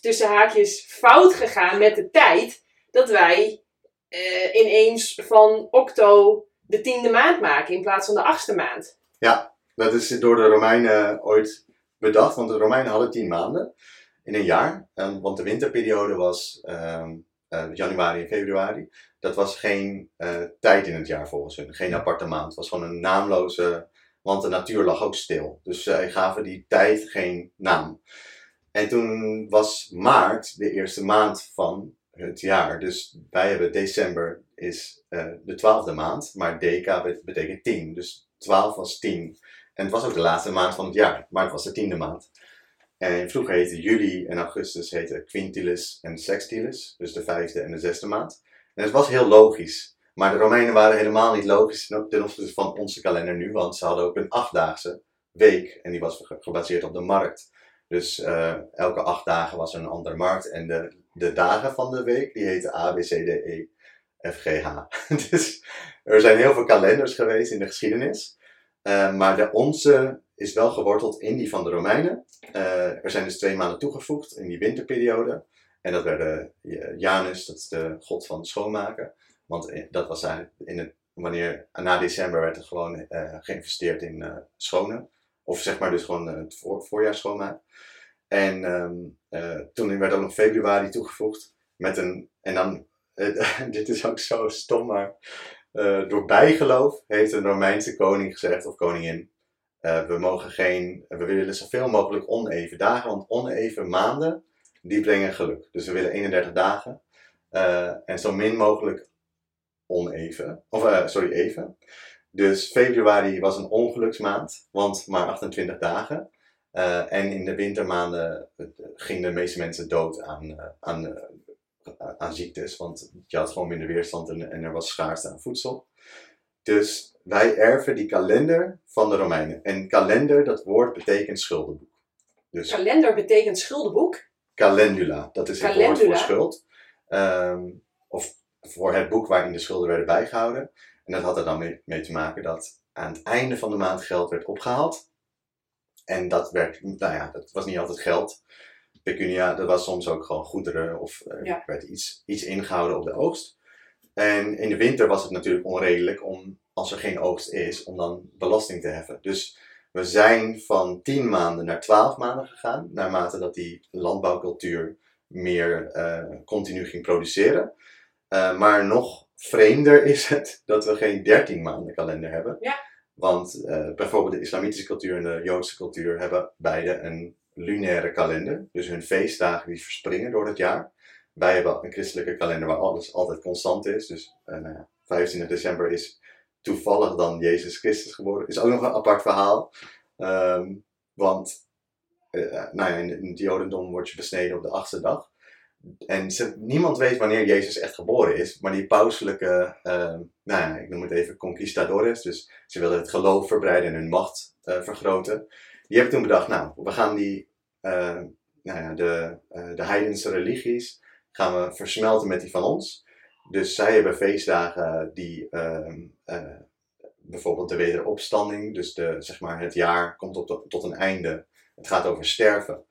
tussen haakjes fout gegaan met de tijd? Dat wij uh, ineens van octo de tiende maand maken in plaats van de achtste maand. Ja, dat is door de Romeinen ooit bedacht, want de Romeinen hadden tien maanden in een jaar. Um, want de winterperiode was um, uh, januari en februari. Dat was geen uh, tijd in het jaar volgens hun, geen aparte maand. Het was gewoon een naamloze, want de natuur lag ook stil. Dus zij gaven die tijd geen naam. En toen was maart de eerste maand van het jaar. Dus wij hebben december is uh, de twaalfde maand, maar deka betekent tien. Dus 12 was 10. En het was ook de laatste maand van het jaar, maar het was de tiende maand. En vroeger heette juli en augustus heette quintilis en sextilis, dus de vijfde en de zesde maand. En het was heel logisch. Maar de Romeinen waren helemaal niet logisch ten opzichte van onze kalender nu, want ze hadden ook een achtdaagse week en die was gebaseerd op de markt. Dus uh, elke acht dagen was er een andere markt en de, de dagen van de week die heten A, B, C, D, E, F, G, H. dus er zijn heel veel kalenders geweest in de geschiedenis. Uh, maar de onze is wel geworteld in die van de Romeinen. Uh, er zijn dus twee maanden toegevoegd in die winterperiode. En dat werden Janus, dat is de god van schoonmaken. Want dat was eigenlijk in wanneer na december werd er gewoon geïnvesteerd in uh, schone. Of zeg maar dus gewoon het voor, voorjaar schoonmaken. En um, toen werd ook nog februari toegevoegd. Met een, en dan, dit is ook zo stom, maar door bijgeloof heeft een Romeinse koning gezegd, of koningin, we mogen geen, we willen zoveel mogelijk oneven dagen, want oneven maanden, die brengen geluk. Dus we willen 31 dagen en zo min mogelijk oneven. Of, sorry, even. Dus februari was een ongeluksmaand, want maar 28 dagen. Uh, en in de wintermaanden gingen de meeste mensen dood aan, aan, aan ziektes, want je had gewoon minder weerstand en, en er was schaarste aan voedsel. Dus wij erven die kalender van de Romeinen. En kalender, dat woord betekent schuldenboek. Dus kalender betekent schuldenboek? Calendula, dat is het woord voor schuld. Um, of voor het boek waarin de schulden werden bijgehouden. En dat had er dan mee, mee, te maken dat aan het einde van de maand geld werd opgehaald. En dat werd, nou ja, dat was niet altijd geld. Pecunia, dat was soms ook gewoon goederen of er ja. werd iets, iets ingehouden op de oogst. En in de winter was het natuurlijk onredelijk om, als er geen oogst is, om dan belasting te heffen. Dus we zijn van 10 maanden naar 12 maanden gegaan, naarmate dat die landbouwcultuur meer uh, continu ging produceren. Uh, maar nog vreemder is het dat we geen 13 maanden kalender hebben. Ja. Want uh, bijvoorbeeld de islamitische cultuur en de joodse cultuur hebben beide een lunaire kalender. Dus hun feestdagen die verspringen door het jaar. Wij hebben een christelijke kalender waar alles altijd constant is. Dus uh, ja, 25 december is toevallig dan Jezus Christus geboren. Is ook nog een apart verhaal. Um, want uh, nou ja, in, in het Jodendom word je besneden op de achtste dag. En ze, niemand weet wanneer Jezus echt geboren is, maar die pauselijke, uh, nou ja, ik noem het even conquistadores, dus ze willen het geloof verbreiden en hun macht uh, vergroten. Die hebben toen bedacht, nou, we gaan die, uh, nou ja, de, de heidense religies, gaan we versmelten met die van ons. Dus zij hebben feestdagen die ehm, bijvoorbeeld de wederopstanding, dus de, zeg maar, het jaar komt tot, tot een einde. Het gaat over sterven.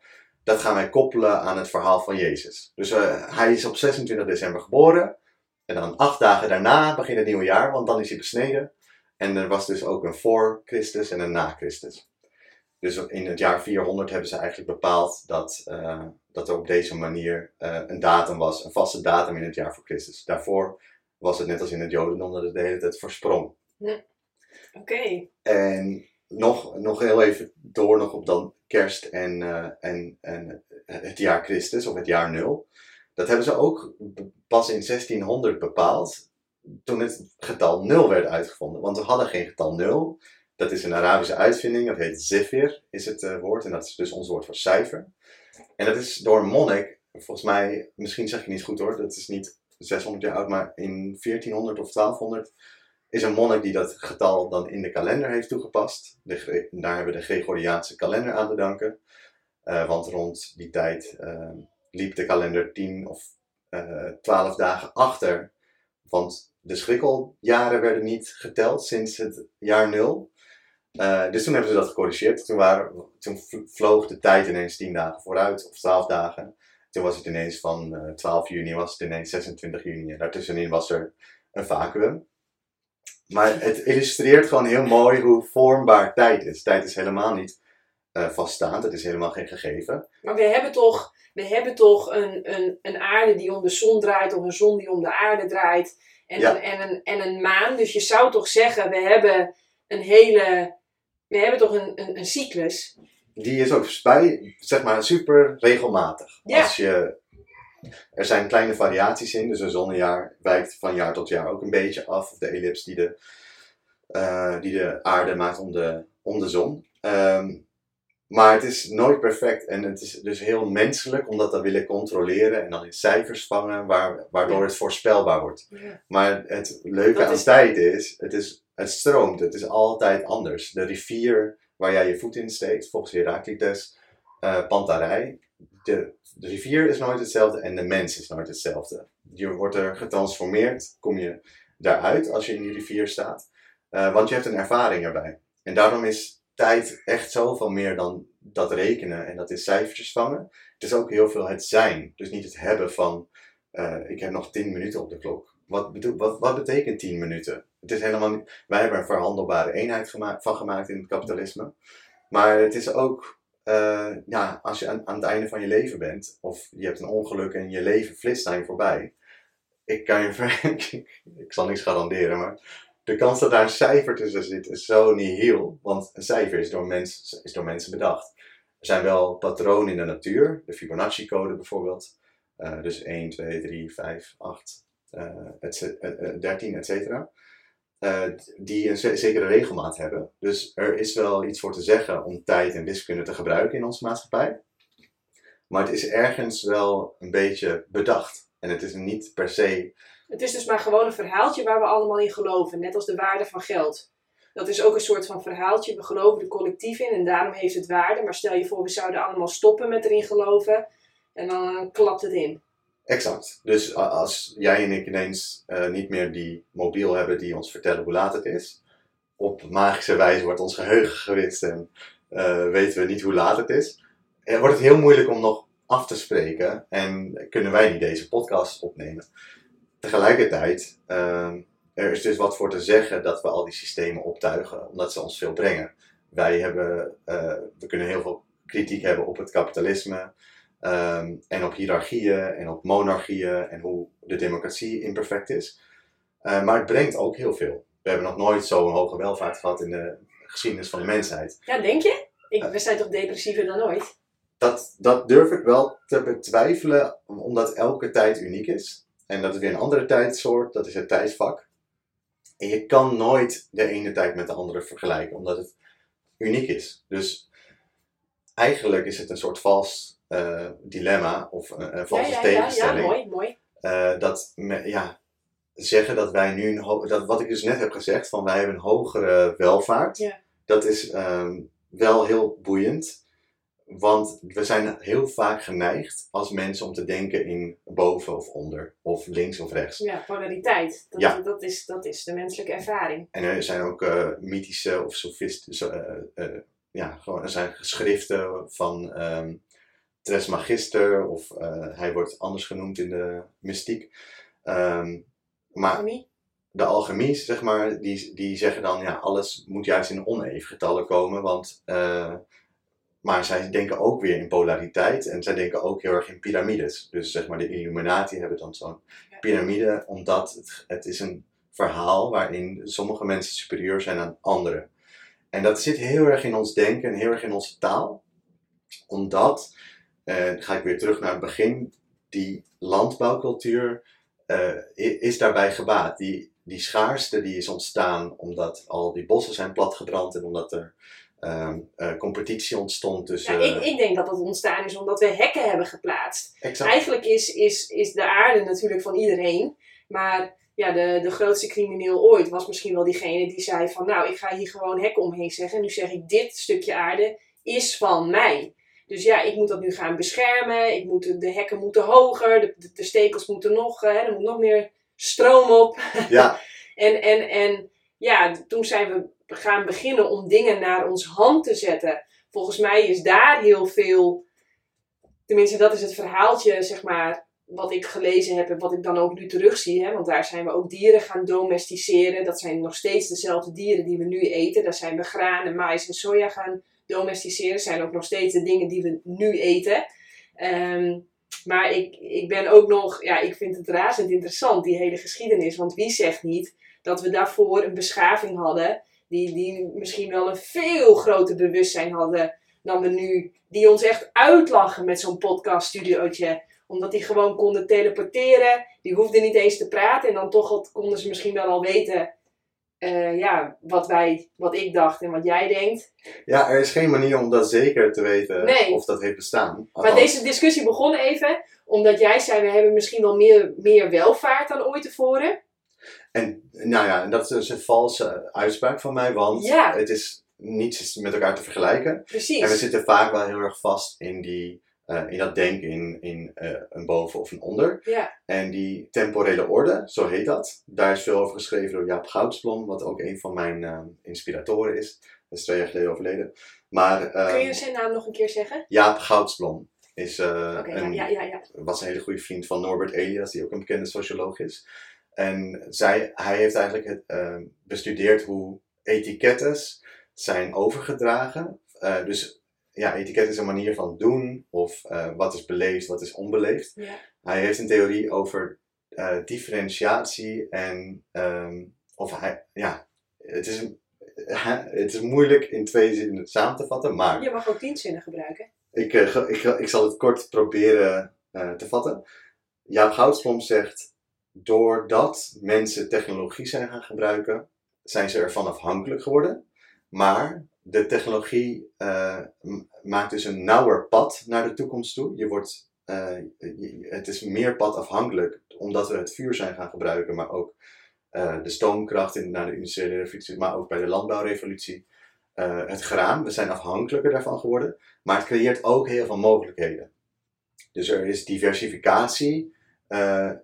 Dat gaan wij koppelen aan het verhaal van Jezus. Dus uh, hij is op 26 december geboren. En dan acht dagen daarna begint het nieuwe jaar, want dan is hij besneden. En er was dus ook een voor Christus en een na Christus. Dus in het jaar 400 hebben ze eigenlijk bepaald dat, uh, dat er op deze manier uh, een datum was, een vaste datum in het jaar voor Christus. Daarvoor was het net als in het Jodendom dat het de hele tijd versprong. Ja. Oké. En nog, nog heel even door nog op dan kerst en, uh, en, en het jaar Christus of het jaar nul. Dat hebben ze ook pas in 1600 bepaald, toen het getal nul werd uitgevonden. Want we hadden geen getal nul. Dat is een Arabische uitvinding, dat heet zifir, is het uh, woord. En dat is dus ons woord voor cijfer. En dat is door een monnik, volgens mij, misschien zeg ik niet goed hoor, dat is niet 600 jaar oud, maar in 1400 of 1200 is een monnik die dat getal dan in de kalender heeft toegepast. Daar hebben we de Gregoriaanse kalender aan te danken. Uh, want rond die tijd uh, liep de kalender 10 of uh, eh, 12 dagen achter. Want de schrikkeljaren werden niet geteld sinds het jaar 0. dus toen hebben ze dat gecorrigeerd. Toen, waren, toen vloog de tijd ineens 10 dagen vooruit, of 12 dagen. Toen was het ineens van 12 juni, was het ineens 26 juni. En daartussenin was er een vacuüm. Maar het illustreert gewoon heel mooi hoe vormbaar tijd is. Tijd is helemaal niet uh, vaststaand, het is helemaal geen gegeven. Maar we hebben toch, we hebben toch een, een, een aarde die om de zon draait, of een zon die om de aarde draait. En, een, en, een, en een maan. Dus je zou toch zeggen, we hebben een hele. We hebben toch een, een, een cyclus. Die is ook bij, zeg maar, super regelmatig. Ja. Als je er zijn kleine variaties in, dus een zonnejaar wijkt van jaar tot jaar ook een beetje af. Of de ellips die de, uh, die de aarde maakt om de, om de zon. Um, Maar het is nooit perfect en het is dus heel menselijk om dat dan willen controleren en dan in cijfers vangen, waar, waardoor Ja. het voorspelbaar wordt. Ja. Maar het leuke Dat aan is- tijd is het, is, het stroomt, het is altijd anders. De rivier waar jij je voet in steekt, volgens Heraclitus, eh Pantarei, de, de rivier is nooit hetzelfde en de mens is nooit hetzelfde. Je wordt er getransformeerd, kom je daaruit als je in die rivier staat, eh, want je hebt een ervaring erbij. En daarom is tijd echt zoveel meer dan dat rekenen en dat is cijfertjes vangen. Het is ook heel veel het zijn, dus niet het hebben van eh, ik heb nog 10 minuten op de klok. Wat, wat, wat betekent 10 minuten? Het is helemaal wij hebben er een verhandelbare eenheid van gemaakt in het kapitalisme. Maar het is ook, eh, ja, als je aan, het einde van je leven bent, of je hebt een ongeluk en je leven flitst aan voorbij. Ik kan je ik, zal niks garanderen, maar de kans dat daar een cijfer tussen zit is zo nihil. Want een cijfer is door, mens, is door mensen bedacht. Er zijn wel patronen in de natuur, de Fibonacci-code bijvoorbeeld. Eh, dus 1, 2, 3, 5, 8, eh, et ce- eh, eh, 13, et cetera. Eh, die een ze- zekere regelmaat hebben. Dus er is wel iets voor te zeggen om tijd en wiskunde te gebruiken in onze maatschappij. Maar het is ergens wel een beetje bedacht. En het is niet per se. Het is dus maar gewoon een verhaaltje waar we allemaal in geloven, net als de waarde van geld. Dat is ook een soort van verhaaltje, we geloven er collectief in en daarom heeft het waarde. Maar stel je voor, we zouden allemaal stoppen met erin geloven en dan klapt het in. Exact. Dus als jij en ik ineens eh, niet meer die mobiel hebben die ons vertellen hoe laat het is. Op magische wijze wordt ons geheugen gewist en eh, weten we niet hoe laat het is. En wordt het heel moeilijk om nog af te spreken en kunnen wij niet deze podcast opnemen. Tegelijkertijd, ehm, er is dus wat voor te zeggen dat we al die systemen optuigen, omdat ze ons veel brengen. Wij hebben, eh, we kunnen heel veel kritiek hebben op het kapitalisme, Ehm, en op hiërarchieën en op monarchieën en hoe de democratie imperfect is. Eh, maar het brengt ook heel veel. We hebben nog nooit zo'n hoge welvaart gehad in de geschiedenis van de mensheid. Ja, denk je? Ik, we zijn toch depressiever dan ooit? Dat, dat durf ik wel te betwijfelen, omdat elke tijd uniek is. En dat is weer een andere tijdsoort, dat is het tijdvak. En je kan nooit de ene tijd met de andere vergelijken, omdat het uniek is. Dus eigenlijk is het een soort vals eh, dilemma of een, een valse ja, ja, tegenstelling. ja, mooi, mooi. eh, dat me- ja, zeggen dat wij nu een dat wat ik dus net heb gezegd van wij hebben een hogere welvaart, Ja. dat is ehm, wel heel boeiend, want we zijn heel vaak geneigd als mensen om te denken in boven of onder of links of rechts. Ja, polariteit. Dat, Ja. dat, is, dat is de menselijke ervaring. En er zijn ook eh, mythische of sofistische, eh, eh, ja, gewoon er zijn geschriften van ehm Trismegister of eh, hij wordt anders genoemd in de mystiek. Ehm, maar Annie? de alchemie, zeg maar, die, die zeggen dan, ja, alles moet juist in oneven getallen komen, want, eh, maar zij denken ook weer in polariteit en zij denken ook heel erg in piramides. Dus zeg maar, de Illuminati hebben dan zo'n Ja. piramide, omdat het, het is een verhaal waarin sommige mensen superieur zijn aan anderen. En dat zit heel erg in ons denken en heel erg in onze taal, omdat, dan ga ik weer terug naar het begin, die landbouwcultuur eh, is daarbij gebaat. Die, die schaarste die is ontstaan omdat al die bossen zijn platgebrand en omdat er ehm, eh, competitie ontstond tussen... Ja, ik, ik denk dat dat ontstaan is omdat we hekken hebben geplaatst. exact. Eigenlijk is, is, is de aarde natuurlijk van iedereen. Maar ja, de, de grootste crimineel ooit was misschien wel diegene die zei van... Nou, ik ga hier gewoon hekken omheen zeggen. En nu zeg ik, dit stukje aarde is van mij. Dus ja, ik moet dat nu gaan beschermen. Ik moet, de hekken moeten hoger. De, de, de stekels moeten nog... eh, er moet nog meer stroom op. Ja, En, en, en ja, toen zijn we gaan beginnen om dingen naar ons hand te zetten. Volgens mij is daar heel veel, tenminste dat is het verhaaltje, zeg maar, wat ik gelezen heb en wat ik dan ook nu terugzie. Hè? Want daar zijn we ook dieren gaan domesticeren. Dat zijn nog steeds dezelfde dieren die we nu eten. Daar zijn we graan en mais en soja gaan domesticeren. Zijn ook nog steeds de dingen die we nu eten. Ehm, maar ik, ik ben ook nog, ja, ik vind het razend interessant, die hele geschiedenis. Want wie zegt niet dat we daarvoor een beschaving hadden, die, die misschien wel een veel groter bewustzijn hadden dan we nu, die ons echt uitlachen met zo'n podcaststudiootje. Omdat die gewoon konden teleporteren, die hoefden niet eens te praten en dan toch konden ze misschien wel al weten eh, ja, wat, wij, wat ik dacht en wat jij denkt. Ja, er is geen manier om dat zeker te weten Nee. of dat heeft bestaan. Maar deze discussie begon even omdat jij zei, we hebben misschien wel meer, meer welvaart dan ooit tevoren. En nou ja, en dat is een valse uitspraak van mij, want Ja. het is niets met elkaar te vergelijken. Precies. En we zitten vaak wel heel erg vast in, die, eh, in dat denken in, in eh, een boven of een onder. Ja, En die temporele orde, zo heet dat, daar is veel over geschreven door Jaap Goudsblom, wat ook een van mijn eh, inspiratoren is. Dat is twee jaar geleden overleden. Maar eh, kun je zijn naam nog een keer zeggen? Jaap Goudsblom is, een, ja, ja, ja. was een hele goede vriend van Norbert Elias, die ook een bekende socioloog is. En zij, hij heeft eigenlijk het, eh, bestudeerd hoe etikettes zijn overgedragen. Dus ja, etiket is een manier van doen, of eh, wat is beleefd, wat is onbeleefd. Ja. Hij heeft een theorie over eh, differentiatie en, ehm, of hij, ja, het is, een- het is moeilijk in twee zinnen samen te vatten, maar Je mag ook tien zinnen gebruiken. ik, eh, ik, ik zal het kort proberen eh, te vatten. Jaap Goudsblom zegt, doordat mensen technologie zijn gaan gebruiken, zijn ze ervan afhankelijk geworden. Maar de technologie eh, maakt dus een nauwer pad naar de toekomst toe. Je wordt, eh, het is meer padafhankelijk, omdat we het vuur zijn gaan gebruiken, maar ook eh, de stoomkracht in, naar de industriële revolutie, maar ook bij de landbouwrevolutie. Het graan, we zijn afhankelijker daarvan geworden. Maar het creëert ook heel veel mogelijkheden. Dus er is diversificatie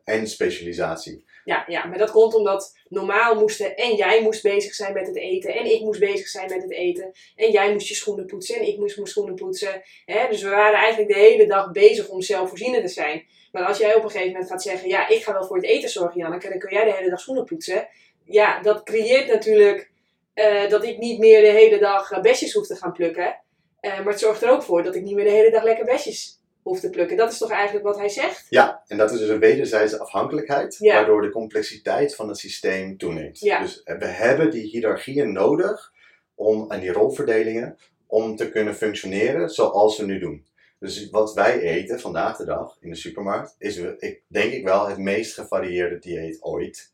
en specialisatie. Ja, ja, maar dat komt omdat normaal moesten en jij moest bezig zijn met het eten en ik moest bezig zijn met het eten en jij moest je schoenen poetsen en ik moest mijn schoenen poetsen. Hè? Dus we waren eigenlijk de hele dag bezig om zelfvoorzienend te zijn. Maar als jij op een gegeven moment gaat zeggen, ja, ik ga wel voor het eten zorgen, Janneke, dan kun jij de hele dag schoenen poetsen. Ja, dat creëert natuurlijk eh, dat ik niet meer de hele dag eh, besjes hoef te gaan plukken. Eh, maar het zorgt er ook voor dat ik niet meer de hele dag lekker besjes hoef te plukken. Dat is toch eigenlijk wat hij zegt? Ja, en dat is dus een wederzijdse afhankelijkheid, Ja. waardoor de complexiteit van het systeem toeneemt. Ja. Dus we hebben die hiërarchieën nodig om, en die rolverdelingen om te kunnen functioneren zoals we nu doen. Dus wat wij eten vandaag de dag in de supermarkt is, ik, denk ik wel, het meest gevarieerde dieet ooit.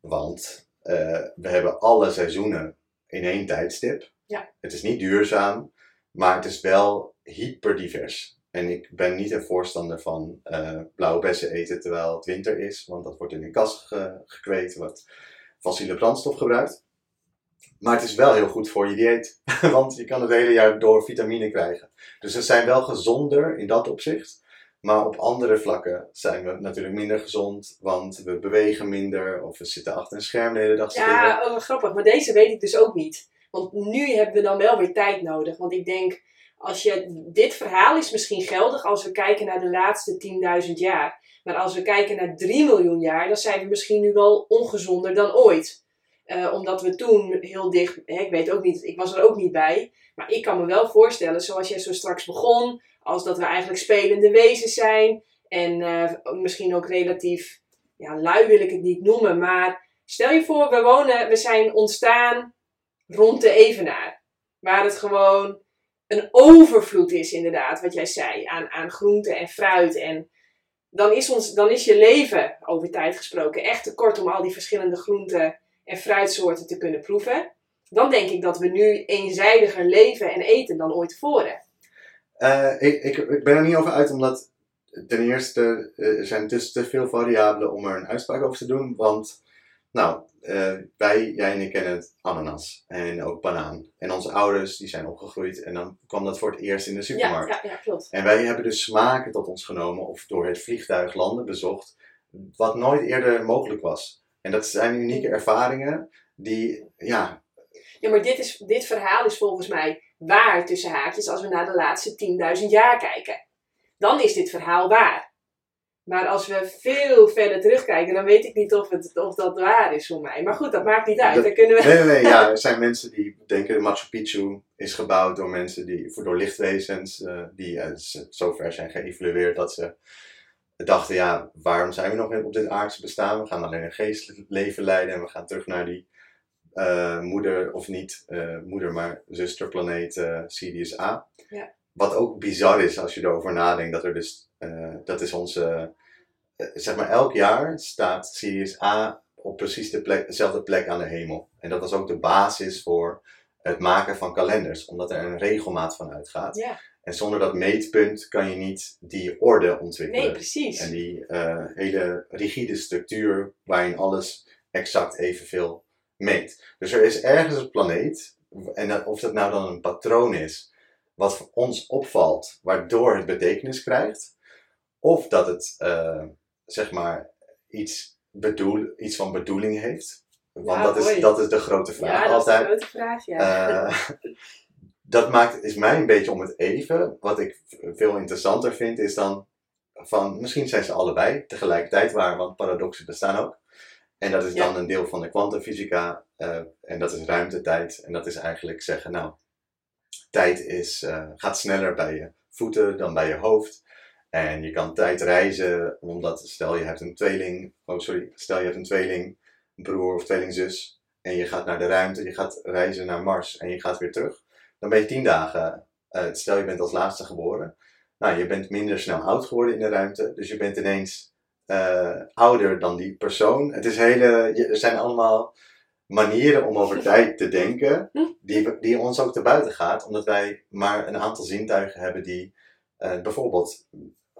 Want eh, we hebben alle seizoenen in één tijdstip. Ja. Het is niet duurzaam, maar het is wel hyperdivers. En ik ben niet een voorstander van eh, blauwe bessen eten terwijl het winter is, want dat wordt in een kas ge- gekweekt, wat fossiele brandstof gebruikt. Maar het is wel heel goed voor je dieet, want je kan het hele jaar door vitamine krijgen. Dus we zijn wel gezonder in dat opzicht. Maar op andere vlakken zijn we natuurlijk minder gezond, want we bewegen minder of we zitten achter een scherm de hele dag. Ja, oh, grappig. Maar deze weet ik dus ook niet. Want nu hebben we dan wel weer tijd nodig. Want ik denk, als je, dit verhaal is misschien geldig als we kijken naar de laatste 10.000 jaar. Maar als we kijken naar 3 miljoen jaar, dan zijn we misschien nu wel ongezonder dan ooit. Eh, omdat we toen heel dicht, hè, ik weet ook niet, ik was er ook niet bij. Maar ik kan me wel voorstellen, zoals jij zo straks begon, als dat we eigenlijk spelende wezens zijn. En eh, misschien ook relatief, ja, lui wil ik het niet noemen, maar Stel je voor, we wonen, we zijn ontstaan rond de Evenaar. Waar het gewoon een overvloed is, inderdaad, wat jij zei, aan, aan groenten en fruit. En dan is, ons, dan is je leven, over tijd gesproken, echt te kort om al die verschillende groenten en fruitsoorten te kunnen proeven. Dan denk ik dat we nu eenzijdiger leven en eten dan ooit tevoren. Eh, ik, ik, ik ben er niet over uit, omdat ten eerste eh, zijn dus te veel variabelen om er een uitspraak over te doen. Want, nou, eh, wij, jij en ik kennen het ananas en ook banaan. En onze ouders die zijn opgegroeid en dan kwam dat voor het eerst in de Ja, supermarkt. ja, ja, klopt. En wij hebben dus smaken tot ons genomen of door het vliegtuig landen bezocht, wat nooit eerder mogelijk was. En dat zijn unieke ervaringen die, ja, Ja, maar dit, is, dit verhaal is volgens mij waar tussen haakjes als we naar de laatste 10.000 jaar kijken. Dan is dit verhaal waar. Maar als we veel verder terugkijken, dan weet ik niet of, het, of dat waar is voor mij. Maar goed, dat maakt niet uit. Dat- Dan kunnen we... Nee, nee, nee. Ja, er zijn mensen die denken dat Machu Picchu is gebouwd door mensen die, voor- door lichtwezens, eh, die eh, z- zover zijn geëvalueerd dat ze dachten, ja, waarom zijn we nog op dit aardse bestaan? We gaan alleen een geestelijk leven leiden en we gaan terug naar die eh, moeder, of niet moeder, maar zusterplaneet Sirius A. Ja. Wat ook bizar is als je erover nadenkt, dat er dus, dat is onze, eh, zeg maar elk jaar staat Sirius A op precies de plek, dezelfde plek aan de hemel. En dat was ook de basis voor het maken van kalenders, omdat er een regelmaat van uitgaat. Ja. En zonder dat meetpunt kan je niet die orde ontwikkelen. Nee, precies. En die eh, hele rigide structuur waarin alles exact evenveel meet. Dus er is ergens een planeet, en dat- of dat nou dan een patroon is, wat voor ons opvalt, waardoor het betekenis krijgt, of dat het, eh, zeg maar, iets, bedoel, iets van bedoeling heeft. Want Ja, dat, is, dat is de grote vraag ja, dat is altijd. een grote vraag, ja. Eh, dat maakt, is mij een beetje om het even. Wat ik veel interessanter vind is dan van misschien zijn ze allebei tegelijkertijd waar, want paradoxen bestaan ook. En dat is Ja. dan een deel van de kwantumfysica eh, en dat is ruimtetijd. En dat is eigenlijk zeggen, nou, tijd is, gaat sneller bij je voeten dan bij je hoofd. En je kan tijd reizen, omdat stel je hebt een tweeling, oh sorry, stel je hebt een tweeling, een broer of tweelingzus. En je gaat naar de ruimte, je gaat reizen naar Mars en je gaat weer terug. Dan ben je tien dagen, eh, stel je bent als laatste geboren. Nou, je bent minder snel oud geworden in de ruimte, dus je bent ineens eh, ouder dan die persoon. Het is hele, er zijn allemaal manieren om over tijd te denken, die, die ons ook te buiten gaat, omdat wij maar een aantal zintuigen hebben die, eh, bijvoorbeeld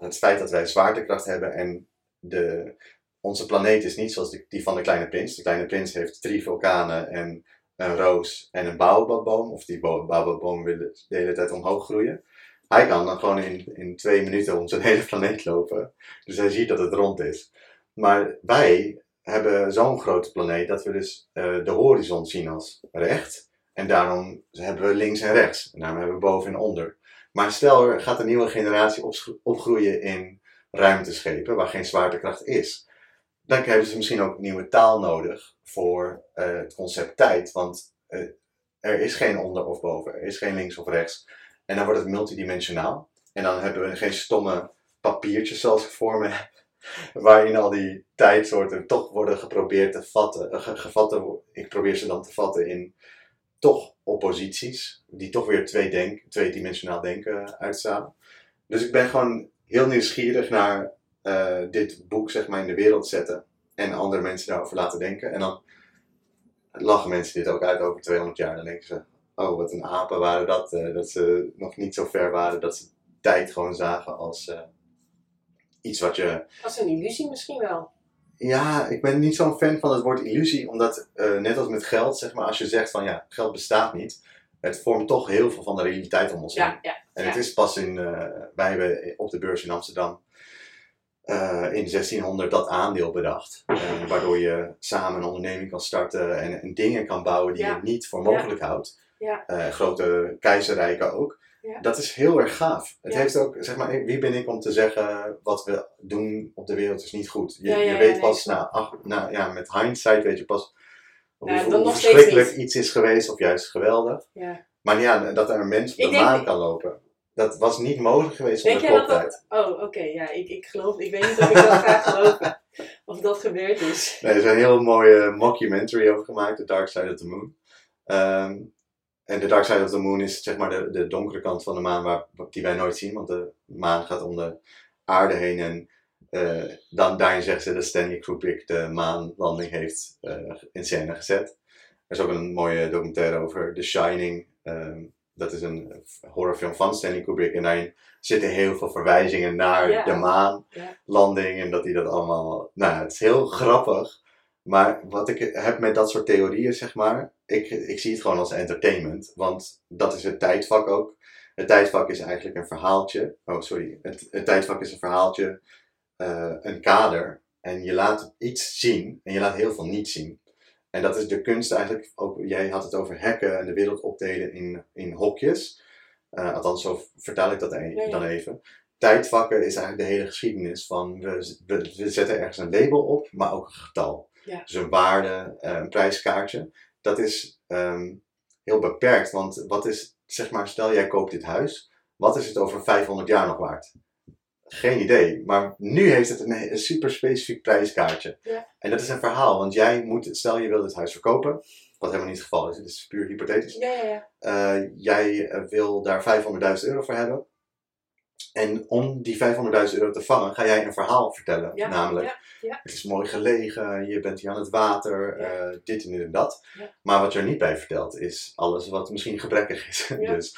het feit dat wij zwaartekracht hebben en de, onze planeet is niet zoals die, van de Kleine Prins. De Kleine Prins heeft drie vulkanen en een roos en een baobabboom, of die bo- baobabboom wil de hele tijd omhoog groeien. Hij kan dan gewoon in, in twee minuten om zijn hele planeet lopen. Dus hij ziet dat het rond is. Maar wij hebben zo'n grote planeet dat we dus eh, de horizon zien als recht. En daarom hebben we links en rechts. En daarom hebben we boven en onder. Maar stel er gaat een nieuwe generatie opgroeien in ruimteschepen waar geen zwaartekracht is. Dan hebben ze misschien ook nieuwe taal nodig voor eh, het concept tijd. Want eh, er is geen onder of boven, er is geen links of rechts. En dan wordt het multidimensionaal. En dan hebben we geen stomme papiertjes zoals heb. Waarin al die tijdsoorten toch worden geprobeerd te vatten. eh, ge- gevatten, ik probeer ze dan te vatten in toch opposities. Die toch weer twee denk, tweedimensionaal denken uitstralen. Dus ik ben gewoon heel nieuwsgierig naar eh, dit boek zeg maar in de wereld zetten. En andere mensen daarover laten denken. En dan lachen mensen dit ook uit over 200 jaar. Dan denken ze, oh wat een apen waren dat. eh, dat ze nog niet zo ver waren dat ze tijd gewoon zagen als eh, iets wat je... Is een illusie misschien wel. Ja, ik ben niet zo'n fan van het woord illusie. Omdat, eh, net als met geld, zeg maar, als je zegt van ja, geld bestaat niet. Het vormt toch heel veel van de realiteit om ons heen. Ja, ja. En Ja. het is pas in, eh, wij hebben op de beurs in Amsterdam eh, in 1600 dat aandeel bedacht. Waardoor je samen een onderneming kan starten en, en dingen kan bouwen die je niet voor mogelijk houdt. Ja. Grote keizerrijken ook. Ja. Dat is heel erg gaaf. Het Ja. heeft ook, zeg maar, wie ben ik om te zeggen wat we doen op de wereld is niet goed. Je, Ja, je weet pas, na, ach, na, ja, met hindsight weet je pas hoe, hoe verschrikkelijk iets is geweest of juist geweldig. ja. Maar ja, dat er een mens op de maan kan lopen, dat was niet mogelijk geweest zonder jij dat. Oh, oké. ja, ik, ik geloof... Ik weet niet of ik dat ga geloven. Of dat gebeurd is. Nee, er is een heel mooie mockumentary over gemaakt, The Dark Side of the Moon. Ehm, en The Dark Side of the Moon is zeg maar de, de donkere kant van de maan waar, die wij nooit zien, want de maan gaat om de aarde heen en eh, dan, daarin zeggen ze dat Stanley Kubrick de maanlanding heeft eh, in scène gezet. Er is ook een mooie documentaire over The Shining. ehm, dat is een horrorfilm van Stanley Kubrick en daarin zitten heel veel verwijzingen naar de maan Ja. landing en dat hij dat allemaal. Nou, het is heel grappig. Maar wat ik heb met dat soort theorieën, zeg maar, ik, ik zie het gewoon als entertainment. Want dat is het tijdvak ook. Het tijdvak is eigenlijk een verhaaltje. Oh, sorry. Het, het tijdvak is een verhaaltje, eh, een kader. En je laat iets zien en je laat heel veel niet zien. En dat is de kunst eigenlijk. Ook, jij had het over hacken en de wereld opdelen in, in hokjes. Eh, althans, zo vertaal ik dat e- Ja, ja. dan even tijdvakken is eigenlijk de hele geschiedenis van we, we, we zetten ergens een label op, maar ook een getal. Ja. Dus een waarde, eh, een prijskaartje. Dat is ehm, heel beperkt, want wat is, zeg maar, stel jij koopt dit huis, wat is het over 500 jaar nog waard? Geen idee, maar nu heeft het een, een super specifiek prijskaartje. Ja. En dat is een verhaal, want jij moet, stel je wil dit huis verkopen, wat helemaal niet het geval is, het is puur hypothetisch. Ja, ja, ja. Eh, jij eh, wil daar 500.000 euro voor hebben. En om die 500.000 euro te vangen, ga jij een verhaal vertellen. Ja, Namelijk, ja, ja. het is mooi gelegen, je bent hier aan het water, eh, dit en dit en dat. Maar wat je er niet bij vertelt, is alles wat misschien gebrekkig is. Dus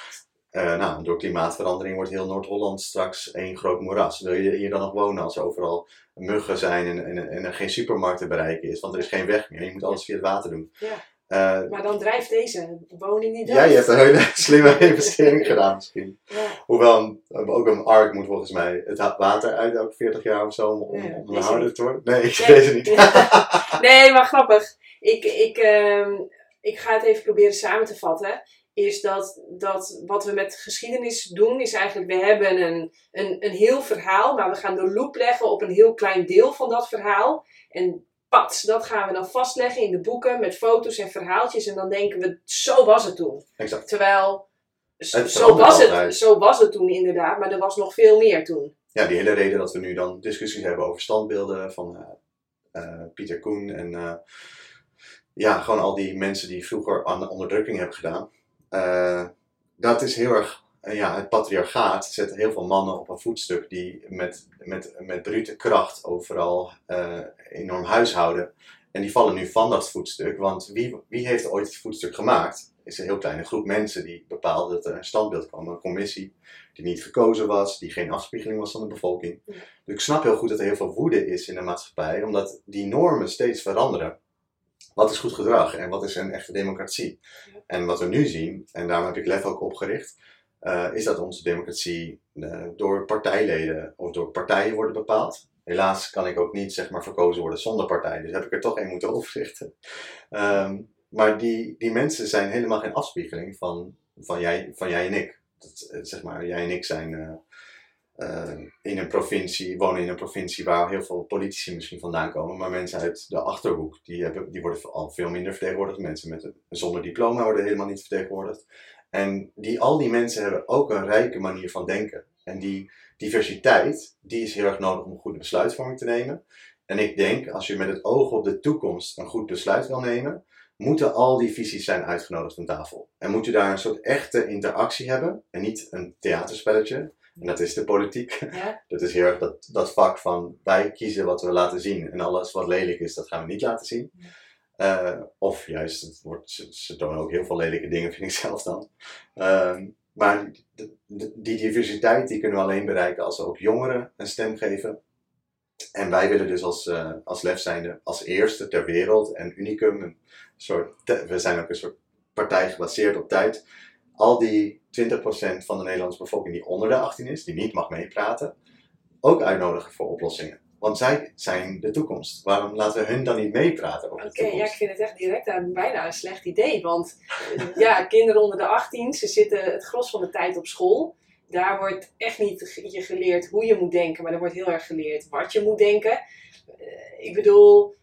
eh, nou, door klimaatverandering wordt heel Noord-Holland straks één groot moeras. Wil je hier dan nog wonen als er overal muggen zijn en, en, en er geen supermarkt te bereiken is? Want er is geen weg meer, je moet alles via het water doen. Ja. Eh, Maar dan drijft deze woning niet ja, je hebt een hele slimme investering gedaan misschien. Ja. Hoewel, ook een ARK moet volgens mij het water uit elke 40 jaar of zo om, deze onderhouden te worden. Nee, ik Nee. deze niet. nee, maar grappig. Ik, ik, ehm, ik ga het even proberen samen te vatten. Is dat, dat wat we met geschiedenis doen, is eigenlijk, we hebben een, een, een heel verhaal, maar we gaan de loop leggen op een heel klein deel van dat verhaal. En pats, dat gaan we dan vastleggen in de boeken met foto's en verhaaltjes. En dan denken we, zo was het toen. Exact. Terwijl, zo, Het zo verandert was, het, zo was het toen inderdaad, maar er was nog veel meer toen. Ja, die hele reden dat we nu dan discussies hebben over standbeelden van eh, eh, Pieter Koen en eh, ja, gewoon al die mensen die vroeger aan de onderdrukking hebben gedaan. Dat is heel erg, ja, het patriarchaat zet heel veel mannen op een voetstuk die met, met, met brute kracht overal eh, enorm huishouden. En die vallen nu van dat voetstuk, want wie, wie heeft ooit het voetstuk gemaakt? is een heel kleine groep mensen die bepaalde dat er een standbeeld kwam, een commissie die niet gekozen was, die geen afspiegeling was van de bevolking. Ja. Dus ik snap heel goed dat er heel veel woede is in de maatschappij, omdat die normen steeds veranderen. Wat is goed gedrag en wat is een echte democratie? Ja. En wat we nu zien, en daarom heb ik LEF ook opgericht, eh, is dat onze democratie eh, door partijleden of door partijen wordt bepaald. Helaas kan ik ook niet zeg maar, verkozen worden zonder partij, dus heb ik er toch één moeten oprichten. Ehm, maar die, die mensen zijn helemaal geen afspiegeling van, van, jij, van jij en ik. Dat, eh, zeg maar, jij en ik zijn in een provincie, wonen in een provincie waar heel veel politici misschien vandaan komen, maar mensen uit de achterhoek, die, hebben, die worden al veel minder vertegenwoordigd. Mensen met zonder diploma worden helemaal niet vertegenwoordigd. En die, al die mensen hebben ook een rijke manier van denken. En die diversiteit, die is heel erg nodig om goede besluitvorming te nemen. En ik denk, als je met het oog op de toekomst een goed besluit wil nemen, moeten al die visies zijn uitgenodigd aan tafel. En moet je daar een soort echte interactie hebben en niet een theaterspelletje. En dat is de politiek. Ja? Dat is heel erg dat, dat vak van wij kiezen wat we laten zien en alles wat lelijk is, dat gaan we niet laten zien. Ja. Eh, of juist, het wordt, ze, ze tonen ook heel veel lelijke dingen, vind ik zelf dan. Ehm, maar die, die, diversiteit die kunnen we alleen bereiken als we ook jongeren een stem geven. En wij willen dus als, eh als LEF zijnde als eerste ter wereld en unicum, een soort, we zijn ook een soort partij gebaseerd op tijd, al die 20% van de Nederlandse bevolking die onder de 18 is, die niet mag meepraten, ook uitnodigen voor oplossingen. Want zij zijn de toekomst. Waarom laten we hun dan niet meepraten over Oké, de ja, toekomst? ik vind het echt direct aan, bijna een slecht idee. Want eh, ja, kinderen onder de 18, ze zitten het gros van de tijd op school. Daar wordt echt niet je geleerd hoe je moet denken, maar er wordt heel erg geleerd wat je moet denken. Eh, ik bedoel,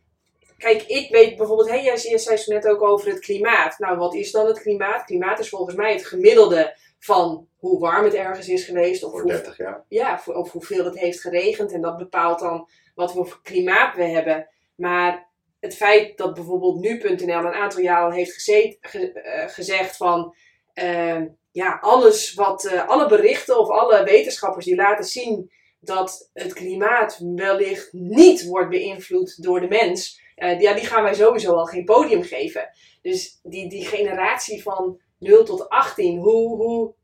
kijk, ik weet bijvoorbeeld, hey, jij zei zo net ook over het klimaat. Nou, wat is dan het klimaat? Klimaat is volgens mij het gemiddelde van hoe warm het ergens is geweest. Of Voor hoe, 30 jaar. ja, voor- of hoeveel het heeft geregend. En dat bepaalt dan wat voor klimaat we hebben. Maar het feit dat bijvoorbeeld nu.nl een aantal jaar al heeft gezet, ge- eh, gezegd van... eh, ja, alles wat, eh, alle berichten of alle wetenschappers die laten zien dat het klimaat wellicht niet wordt beïnvloed door de mens, eh, ja, die gaan wij sowieso al geen podium geven. Dus die, die generatie van 0 tot 18, hoe, hoe,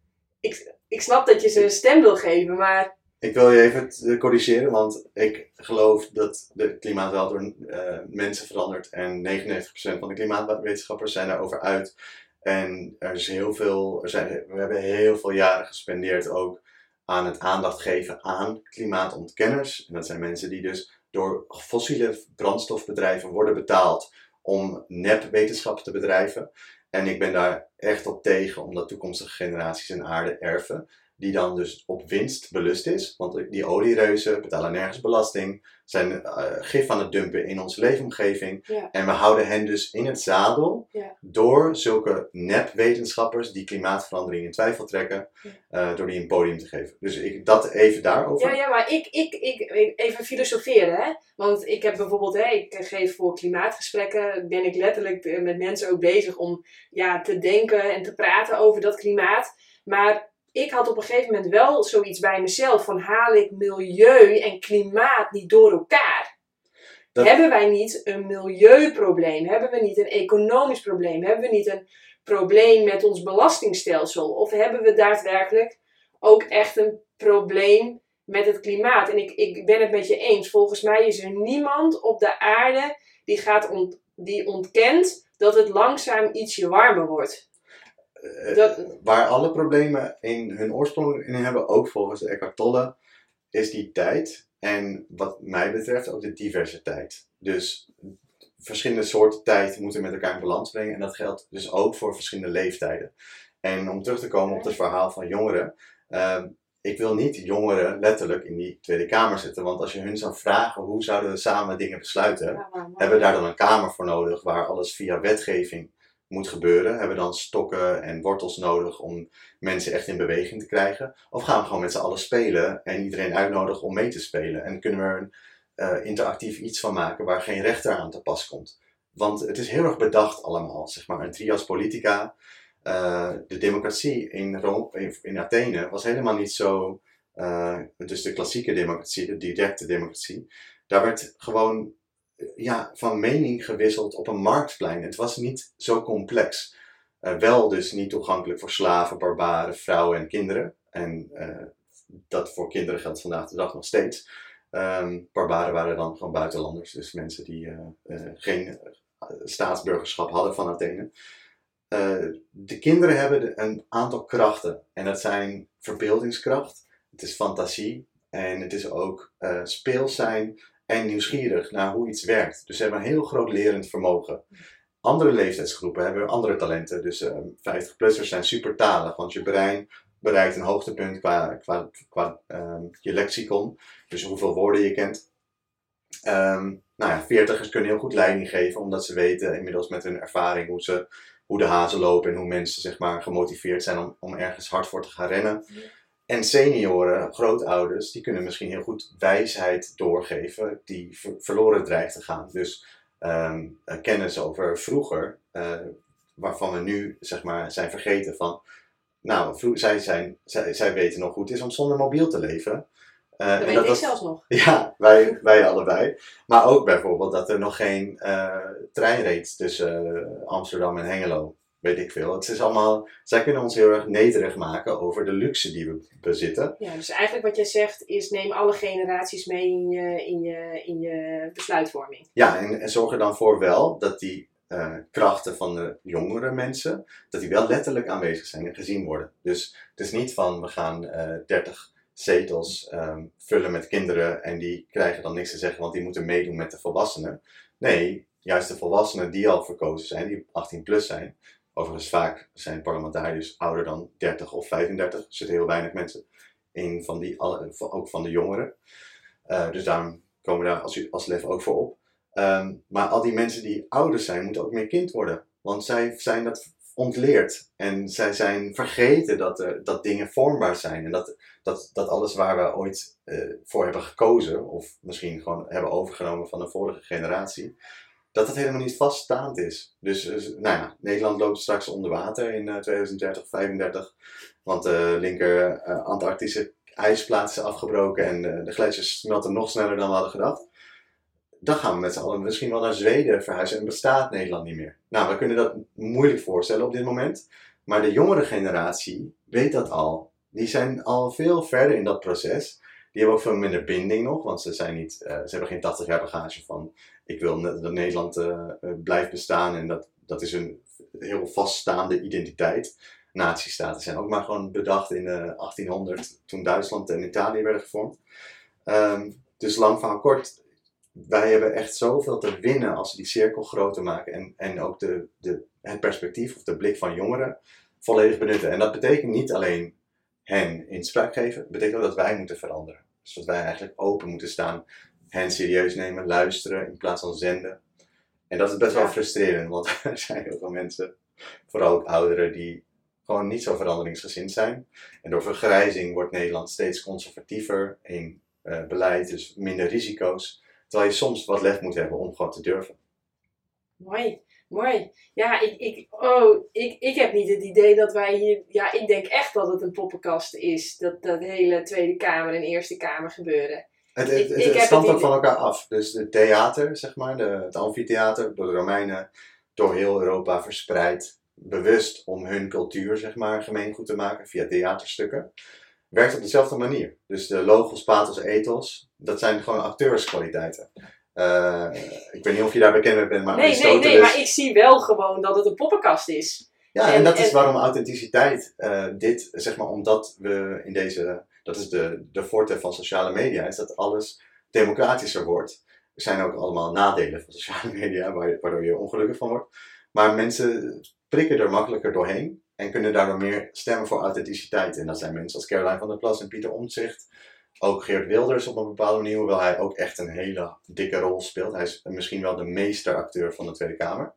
ik, ik snap dat je ze een stem wil geven, maar Ik wil je even eh, corrigeren, want ik geloof dat de klimaat wel door eh, mensen verandert. En 99% van de klimaatwetenschappers zijn daarover uit. En er is heel veel, er zijn, we hebben heel veel jaren gespendeerd ook aan het aandacht geven aan klimaatontkenners. En dat zijn mensen die dus door fossiele brandstofbedrijven worden betaald om nepwetenschap te bedrijven. En ik ben daar echt op tegen, omdat toekomstige generaties een aarde erven die dan dus op winst belust is. Want die oliereuzen betalen nergens belasting, zijn eh, gif aan het dumpen in onze leefomgeving. Ja. En we houden hen dus in het zadel Ja. door zulke nep-wetenschappers die klimaatverandering in twijfel trekken, Ja. eh, door die een podium te geven. Dus ik, dat even daarover. Ja, ja, maar ik, ik, ik, ik- even filosoferen, hè. Want ik heb bijvoorbeeld, hè, ik geef voor klimaatgesprekken, ben ik letterlijk eh, met mensen ook bezig om ja, te denken en te praten over dat klimaat. Maar ik had op een gegeven moment wel zoiets bij mezelf van haal ik milieu en klimaat niet door elkaar? Dat- Hebben wij niet een milieuprobleem? Hebben we niet een economisch probleem? Hebben we niet een probleem met ons belastingstelsel? Of hebben we daadwerkelijk ook echt een probleem met het klimaat? En ik, ik ben het met je eens. Volgens mij is er niemand op de aarde die, gaat ont, die ontkent dat het langzaam ietsje warmer wordt. Eh, Dat- Waar alle problemen in hun oorsprong in hebben, ook volgens Eckhart Tolle, is die tijd. En wat mij betreft ook de diversiteit. Dus verschillende soorten tijd moeten met elkaar in balans brengen. En dat geldt dus ook voor verschillende leeftijden. En om terug te komen op het verhaal van jongeren. ehm, ik wil niet jongeren letterlijk in die Tweede Kamer zetten. Want als je hun zou vragen hoe zouden we samen dingen besluiten, hebben we daar dan een kamer voor nodig waar alles via wetgeving moet gebeuren? Hebben we dan stokken en wortels nodig om mensen echt in beweging te krijgen? Of gaan we gewoon met z'n allen spelen en iedereen uitnodigen om mee te spelen? En kunnen we er een eh, interactief iets van maken waar geen rechter aan te pas komt? Want het is heel erg bedacht allemaal, zeg maar. Een trias politica, eh, de democratie in, Rome, in, Athene was helemaal niet zo... eh, dus de klassieke democratie, de directe democratie. Daar werd gewoon ja, van mening gewisseld op een marktplein. Het was niet zo complex. Eh, wel dus niet toegankelijk voor slaven, barbaren, vrouwen en kinderen. En eh, dat voor kinderen geldt vandaag de dag nog steeds. Ehm, barbaren waren dan gewoon buitenlanders, dus mensen die eh, geen staatsburgerschap hadden van Athene. De kinderen hebben een aantal krachten. En dat zijn verbeeldingskracht, het is fantasie en het is ook speels zijn en nieuwsgierig naar hoe iets werkt. Dus ze hebben een heel groot lerend vermogen. Andere leeftijdsgroepen hebben andere talenten. Dus eh 50-plussers zijn supertalig, want je brein bereikt een hoogtepunt qua, qua, qua ehm, je lexicon. Dus hoeveel woorden je kent. Ehm, nou ja, 40ers kunnen heel goed leiding geven, omdat ze weten inmiddels met hun ervaring hoe, ze, hoe de hazen lopen en hoe mensen zeg maar, gemotiveerd zijn om, om ergens hard voor te gaan rennen. En senioren, grootouders, die kunnen misschien heel goed wijsheid doorgeven die ver- verloren dreigt te gaan. Dus ehm, eh, kennis over vroeger, eh, waarvan we nu zeg maar, zijn vergeten van. Nou, zij, zijn, zij, zij weten nog hoe het is om zonder mobiel te leven. Eh, Dat en weet dat ik was- zelfs nog. ja, wij, wij allebei. Maar ook bijvoorbeeld dat er nog geen eh, trein reed tussen Amsterdam en Hengelo. Weet ik veel. Het is allemaal, zij kunnen ons heel erg nederig maken over de luxe die we bezitten. Ja, dus eigenlijk wat jij zegt is neem alle generaties mee in je, in je, in je besluitvorming. Ja, en, en zorg er dan voor wel dat die eh, krachten van de jongere mensen, dat die wel letterlijk aanwezig zijn en gezien worden. Dus het is niet van we gaan eh 30 zetels ehm, vullen met kinderen en die krijgen dan niks te zeggen, want die moeten meedoen met de volwassenen. Nee, juist de volwassenen die al verkozen zijn, die 18 plus zijn. Overigens vaak zijn parlementariërs ouder dan 30 of 35. Er zitten heel weinig mensen in van die, ook van de jongeren. Eh, dus daarom komen we daar als, als LEF ook voor op. Ehm, maar al die mensen die ouder zijn, moeten ook meer kind worden. Want zij zijn dat ontleerd. En zij zijn vergeten dat, er, dat dingen vormbaar zijn. En dat, dat, dat alles waar we ooit eh, voor hebben gekozen, of misschien gewoon hebben overgenomen van de vorige generatie, dat het helemaal niet vaststaand is. Dus, dus, nou ja, Nederland loopt straks onder water in eh, 2030, 35. Want de linker eh, Antarctische ijsplaat is afgebroken en eh, de gletsjers smelten nog sneller dan we hadden gedacht. Dan gaan we met z'n allen misschien wel naar Zweden verhuizen en bestaat Nederland niet meer. Nou, we kunnen dat moeilijk voorstellen op dit moment. Maar de jongere generatie weet dat al. Die zijn al veel verder in dat proces. Die hebben ook veel minder binding nog, want ze, zijn niet, eh, ze hebben geen 80 jaar bagage van ik wil dat Nederland eh, eh, blijft bestaan en dat, dat is een heel vaststaande identiteit. Nazistaten zijn ook maar gewoon bedacht in de 1800 toen Duitsland en Italië werden gevormd. Ehm, dus lang van kort, wij hebben echt zoveel te winnen als we die cirkel groter maken en, en ook de, de, het perspectief of de blik van jongeren volledig benutten. En dat betekent niet alleen hen inspraak geven, het betekent ook dat wij moeten veranderen. Dus dat wij eigenlijk open moeten staan, hen serieus nemen, luisteren in plaats van zenden. En dat is best wel frustrerend, want er zijn heel veel mensen, vooral ook ouderen, die gewoon niet zo veranderingsgezind zijn. En door vergrijzing wordt Nederland steeds conservatiever in eh, beleid, dus minder risico's. Terwijl je soms wat lef moet hebben om gewoon te durven. Mooi, mooi. Ja, ik, ik, oh, ik, ik heb niet het idee dat wij hier... Ja, ik denk echt dat het een poppenkast is. Dat, dat hele Tweede Kamer en Eerste Kamer gebeuren. Het, het, stamt ook van elkaar af. Dus het theater, zeg maar, de, het amfitheater, door de Romeinen, door heel Europa verspreid, bewust om hun cultuur, zeg maar, gemeengoed te maken via theaterstukken, werkt op dezelfde manier. Dus de logos, pathos, ethos, dat zijn gewoon acteurskwaliteiten. Eh, ik weet niet of je daar bekend mee bent, maar Nee, nee, Aristoteles... nee, maar ik zie wel gewoon dat het een poppenkast is. Ja, en, En- dat is waarom authenticiteit, eh, dit, zeg maar, omdat we in deze, dat is de, de forte van sociale media, is dat alles democratischer wordt. Er zijn ook allemaal nadelen van sociale media, waar- waardoor je ongelukkig van wordt. Maar mensen prikken er makkelijker doorheen en kunnen daardoor meer stemmen voor authenticiteit. En dat zijn mensen als Caroline van der Plas en Pieter Omtzigt. Ook Geert Wilders op een bepaalde manier, hoewel hij ook echt een hele dikke rol speelt. Hij is misschien wel de meesteracteur van de Tweede Kamer.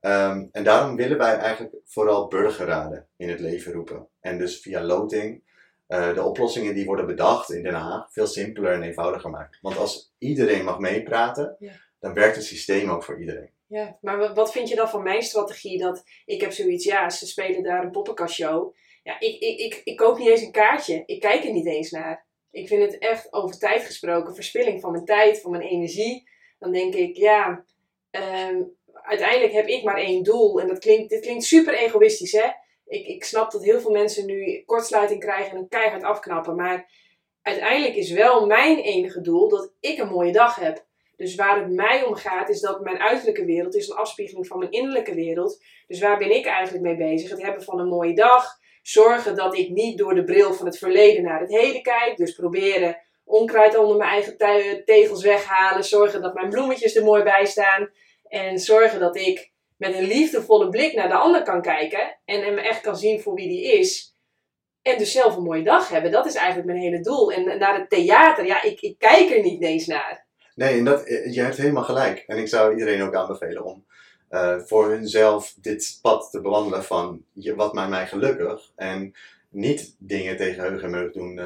Ehm, en daarom willen wij eigenlijk vooral burgerraden in het leven roepen. En dus via loting eh, de oplossingen die worden bedacht in Den Haag veel simpeler en eenvoudiger maken. Want als iedereen mag meepraten, Ja. dan werkt het systeem ook voor iedereen. Ja, maar wa- wat vind je dan van mijn strategie? Dat ik heb zoiets, ja, ze spelen daar een poppenkastshow. Ja, ik, ik, ik, ik koop niet eens een kaartje. Ik kijk er niet eens naar. Ik vind het echt over tijd gesproken, verspilling van mijn tijd, van mijn energie. Dan denk ik, ja, ehm, uiteindelijk heb ik maar één doel. En dat klinkt, dit klinkt super egoïstisch, hè? Ik, ik snap dat heel veel mensen nu kortsluiting krijgen en een keihard afknappen. Maar uiteindelijk is wel mijn enige doel dat ik een mooie dag heb. Dus waar het mij om gaat, is dat mijn uiterlijke wereld is een afspiegeling van mijn innerlijke wereld. Dus waar ben ik eigenlijk mee bezig? Het hebben van een mooie dag. Zorgen dat ik niet door de bril van het verleden naar het heden kijk. Dus proberen onkruid onder mijn eigen tegels weghalen. Zorgen dat mijn bloemetjes er mooi bij staan. En zorgen dat ik met een liefdevolle blik naar de ander kan kijken. En hem echt kan zien voor wie die is. En dus zelf een mooie dag hebben. Dat is eigenlijk mijn hele doel. En naar het theater, ja, ik, ik kijk er niet eens naar. Nee, en dat, eh, je hebt helemaal gelijk. En ik zou iedereen ook aanbevelen om eh, voor hunzelf dit pad te bewandelen van wat maakt mij gelukkig. En niet dingen tegen heug en meug doen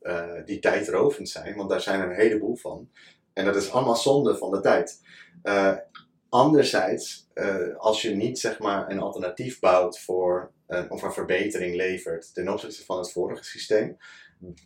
eh, die tijdrovend zijn, want daar zijn er een heleboel van. En dat is allemaal zonde van de tijd. Anderzijds, eh, als je niet zeg maar een alternatief bouwt voor, eh, of een verbetering levert ten opzichte van het vorige systeem,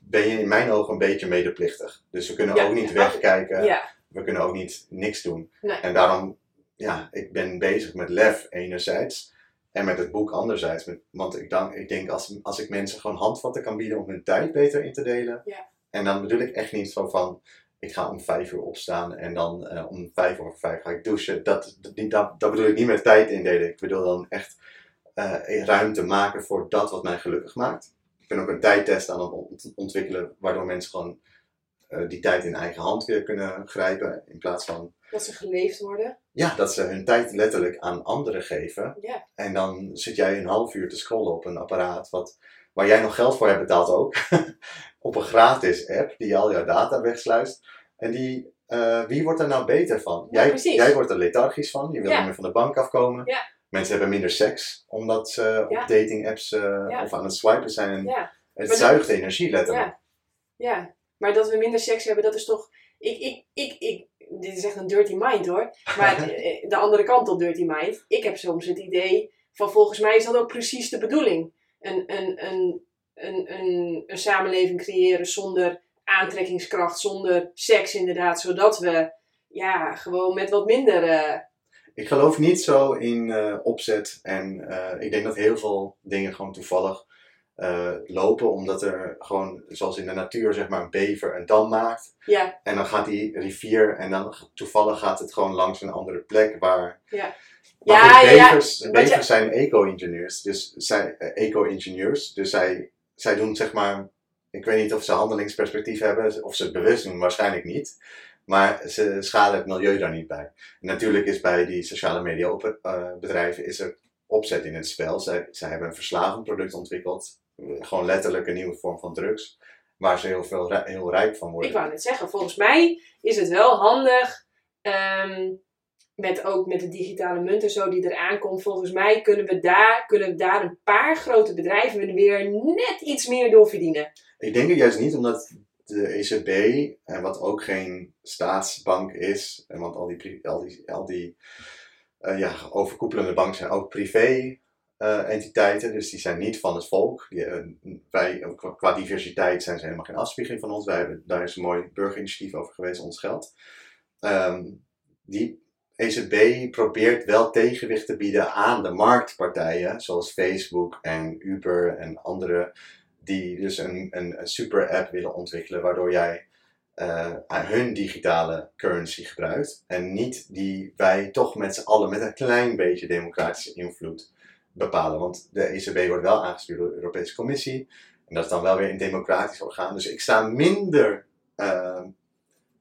ben je in mijn ogen een beetje medeplichtig. Dus we kunnen Ja, ook niet ja. wegkijken Ja, we kunnen ook niet niks doen. Nee. En daarom, ja, ik ben bezig met lef enerzijds en met het boek anderzijds. Met, want ik, dan, ik denk als, als ik mensen gewoon handvatten kan bieden om hun tijd beter in te delen. Ja. En dan bedoel ik echt niet zo van, ik ga om vijf uur opstaan en dan eh, om vijf over vijf ga ik douchen. Dat, dat, niet- dat, dat bedoel ik niet met tijd indelen. Ik bedoel dan echt eh, ruimte maken voor dat wat mij gelukkig maakt. Ik ben ook een tijdtest aan het ont- ontwikkelen, waardoor mensen gewoon eh, die tijd in eigen hand weer kunnen grijpen. In plaats van dat ze geleefd worden. ja, dat ze hun tijd letterlijk aan anderen geven. Ja. En dan zit jij een half uur te scrollen op een apparaat wat, waar jij nog geld voor hebt betaald ook. op een gratis app die al jouw data wegsluist. En die, eh, wie wordt er nou beter van? Ja, jij, precies. jij wordt er lethargisch van. Je wil niet meer van de bank afkomen. Mensen hebben minder seks omdat ze op dating apps eh, of aan het swipen zijn. En het Maar zuigt energie letterlijk. ja, ja. Maar dat we minder seks hebben, dat is toch... Ik, ik, ik, ik, dit is echt een dirty mind hoor. Maar eh, de andere kant op dirty mind. Ik heb soms het idee van volgens mij is dat ook precies de bedoeling. Een, een, een, een, een, een samenleving creëren zonder aantrekkingskracht, zonder seks inderdaad. Zodat we ja, gewoon met wat minder... eh, Ik geloof niet zo in eh, opzet en eh, ik denk dat heel veel dingen gewoon toevallig lopen, omdat er gewoon, zoals in de natuur, zeg maar, een bever een dam maakt. ja, En dan gaat die rivier en dan toevallig gaat het gewoon langs een andere plek waar. Ja. Ja, goed, ja, ja. bevers, bevers zijn eco-ingenieurs, dus zij, eh, eco-ingenieurs, dus zij, zij doen zeg maar, ik weet niet of ze handelingsperspectief hebben, of ze het bewust doen, waarschijnlijk niet. Maar ze schaden het milieu daar niet bij. Natuurlijk is bij die sociale media op, eh, bedrijven is er opzet in het spel. Zij, zij hebben een verslavend product ontwikkeld. Gewoon letterlijk een nieuwe vorm van drugs. Waar ze heel, veel, heel rijk van worden. Ik wou net zeggen, volgens mij is het wel handig. ehm, met ook met de digitale munt en zo die eraan komt. Volgens mij kunnen we daar, kunnen we daar een paar grote bedrijven weer net iets meer door verdienen. Ik denk het juist niet omdat de ECB, en wat ook geen staatsbank is, en want al die, al die, al die eh, ja, overkoepelende banken zijn ook privé eh, entiteiten, dus die zijn niet van het volk. Die, eh, wij, eh, qua, qua diversiteit zijn ze helemaal geen afspiegeling van ons. Wij hebben, daar is een mooi burgerinitiatief over geweest, ons geld. Ehm, die ECB probeert wel tegenwicht te bieden aan de marktpartijen, zoals Facebook en Uber en andere, die dus een, een, super app willen ontwikkelen, waardoor jij eh, hun digitale currency gebruikt en niet die wij toch met z'n allen met een klein beetje democratische invloed bepalen. Want de ECB wordt wel aangestuurd door de Europese Commissie en dat is dan wel weer een democratisch orgaan. Dus ik sta minder eh,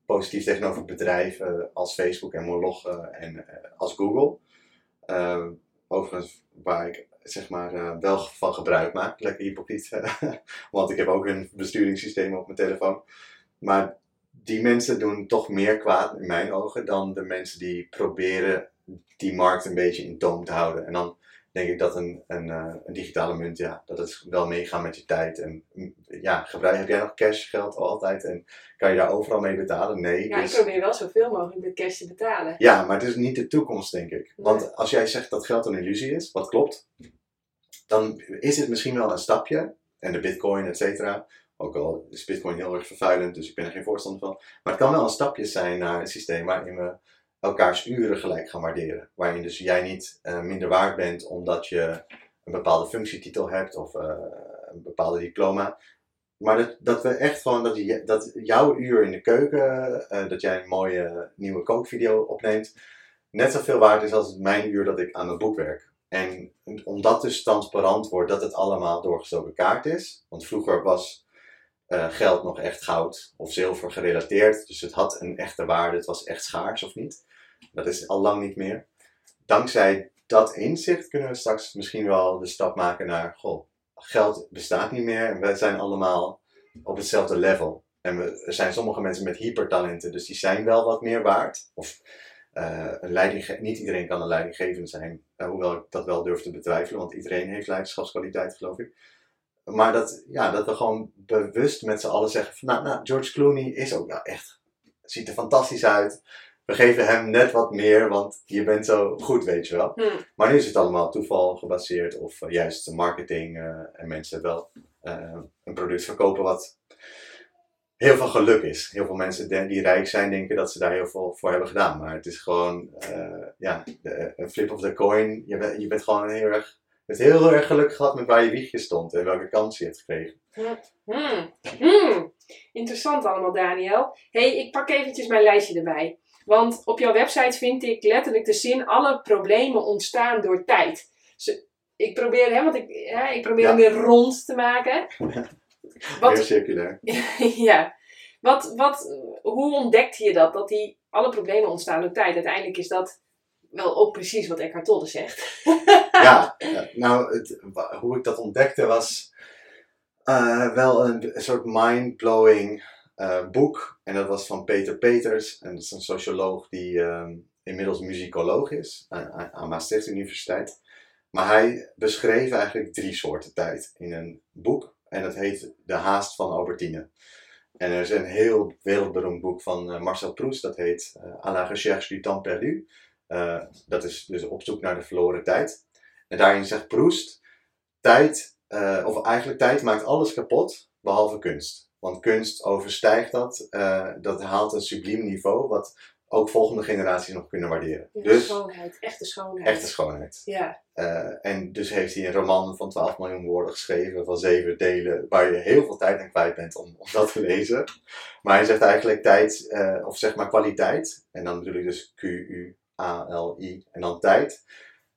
positief tegenover bedrijven als Facebook en Moloch en eh, als Google. Eh, overigens, waar ik zeg maar eh, wel van gebruik maak, lekker hypocriet, want ik heb ook een besturingssysteem op mijn telefoon. Maar die mensen doen toch meer kwaad in mijn ogen dan de mensen die proberen die markt een beetje in toom te houden. En dan denk ik dat een, een, eh, een digitale munt, ja, dat het wel meegaat met je tijd. En mm, ja, gebruik, heb jij nog cash geld altijd en kan je daar overal mee betalen? Nee. Ja, dus- ik probeer wel zoveel mogelijk met cash te betalen. ja, maar het is niet de toekomst, denk ik. Want als jij zegt dat geld een illusie is, wat klopt, dan is het misschien wel een stapje. En de bitcoin, et cetera. Ook al is bitcoin heel erg vervuilend, dus ik ben er geen voorstander van. Maar het kan wel een stapje zijn naar een systeem waarin we elkaars uren gelijk gaan waarderen. Waarin dus jij niet eh, minder waard bent omdat je een bepaalde functietitel hebt of eh, een bepaalde diploma. Maar dat, dat we echt gewoon, dat, dat jouw uur in de keuken, eh, dat jij een mooie nieuwe kookvideo opneemt, net zoveel waard is als mijn uur dat ik aan mijn boek werk. En omdat dus transparant wordt dat het allemaal doorgestoken kaart is. Want vroeger was eh, geld nog echt goud of zilver gerelateerd. Dus het had een echte waarde, het was echt schaars of niet. Dat is al lang niet meer. Dankzij dat inzicht kunnen we straks misschien wel de stap maken naar, goh, geld bestaat niet meer en we zijn allemaal op hetzelfde level. En we, er zijn sommige mensen met hypertalenten, dus die zijn wel wat meer waard. Of eh, een leidingge- niet iedereen kan een leidinggevende zijn, eh, hoewel ik dat wel durf te betwijfelen, want iedereen heeft leiderschapskwaliteit, geloof ik. Maar dat, ja, dat we gewoon bewust met z'n allen zeggen: van, nou, nou, George Clooney is ook wel echt, ziet er fantastisch uit. We geven hem net wat meer, want je bent zo goed, weet je wel. Hm. Maar nu is het allemaal toeval gebaseerd of eh, juist marketing eh, en mensen wel eh, een product verkopen wat heel veel geluk is. Heel veel mensen die rijk zijn denken dat ze daar heel veel voor hebben gedaan. Maar het is gewoon ja, de- een flip of the coin. Je, bent je bent gewoon heel erg, je hebt heel erg geluk gehad met waar je wiegje stond en welke kans je hebt gekregen. Hmm. Hmm. Interessant allemaal, Daniel. hey, ik pak eventjes mijn lijstje erbij. Want op jouw website vind ik letterlijk de zin: alle problemen ontstaan door tijd. Dus ik probeer, hè, want ik, ik probeer Ja. hem weer rond te maken. Heel Wat, circulair. ja. Wat, wat, hoe ontdekte je dat? Dat die alle problemen ontstaan door tijd. Uiteindelijk is dat wel ook precies wat Eckhart Tolle zegt. ja, nou, het, hoe ik dat ontdekte was eh, wel een, een soort mind-blowing eh, boek. En dat was van Peter Peters. En dat is een socioloog die ehm, inmiddels muzikoloog is aan, aan- aan Maastricht Universiteit. Maar hij beschreef eigenlijk drie soorten tijd in een boek. En dat heet De Haast van Albertine. En er is een heel wereldberoemd boek van eh, Marcel Proust. Dat heet eh, À la recherche du temps perdu. Eh, dat is dus op zoek naar de verloren tijd. En daarin zegt Proust, tijd, eh, of eigenlijk tijd maakt alles kapot, behalve kunst. Want kunst overstijgt dat, eh, dat haalt een subliem niveau, wat ook volgende generaties nog kunnen waarderen. Ja, Dus Schoonheid, echte schoonheid. echte schoonheid. Ja. En dus heeft hij een roman van 12 miljoen woorden geschreven, van zeven delen, waar je heel veel tijd aan kwijt bent om, om dat te lezen. Maar hij zegt eigenlijk tijd, of zeg maar kwaliteit, en dan bedoel ik dus Q-U-A-L-I, en dan tijd.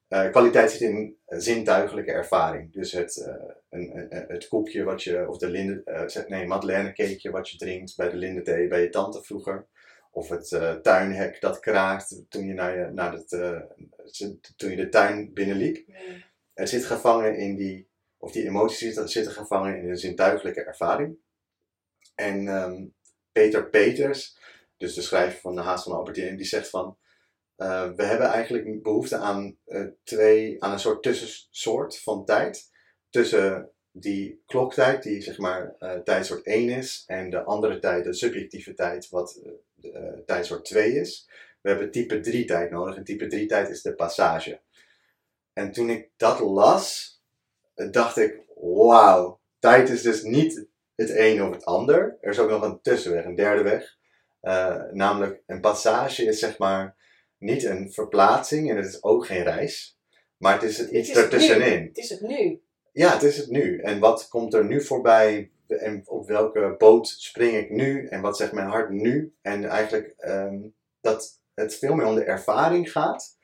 Eh, kwaliteit zit in zintuigelijke ervaring. Dus het, eh, een, een- het koekje wat je, of de linde, zeg- nee, madeleine cakeje wat je drinkt bij de lindethee bij je tante vroeger. Of het tuinhek dat kraakt toen je, naar je, naar het, toen je de tuin binnenliep. Het zit gevangen in die, of die emoties zitten, zitten gevangen in de zintuigelijke ervaring. En ehm, Peter Peters, dus de schrijver van De Haast van Albertine, die zegt van, eh, we hebben eigenlijk behoefte aan, eh, twee, aan een soort tussensoort van tijd. Tussen die kloktijd, die zeg maar eh, tijdsoort 1 is, en de andere tijd, de subjectieve tijd, wat tijdsoort 2 is. we hebben type 3 tijd nodig. En type 3 tijd is de passage. En toen ik dat las, dacht ik, wauw, tijd is dus niet het een of het ander. Er is ook nog een tussenweg, een derde weg. Uh, namelijk, een passage is zeg maar niet een verplaatsing en het is ook geen reis. Maar het is het iets ertussenin. Het is het nu. Ja, het is het nu. En wat komt er nu voorbij? En op welke boot spring ik nu? En wat zegt mijn hart nu? En eigenlijk um, dat het veel meer om de ervaring gaat.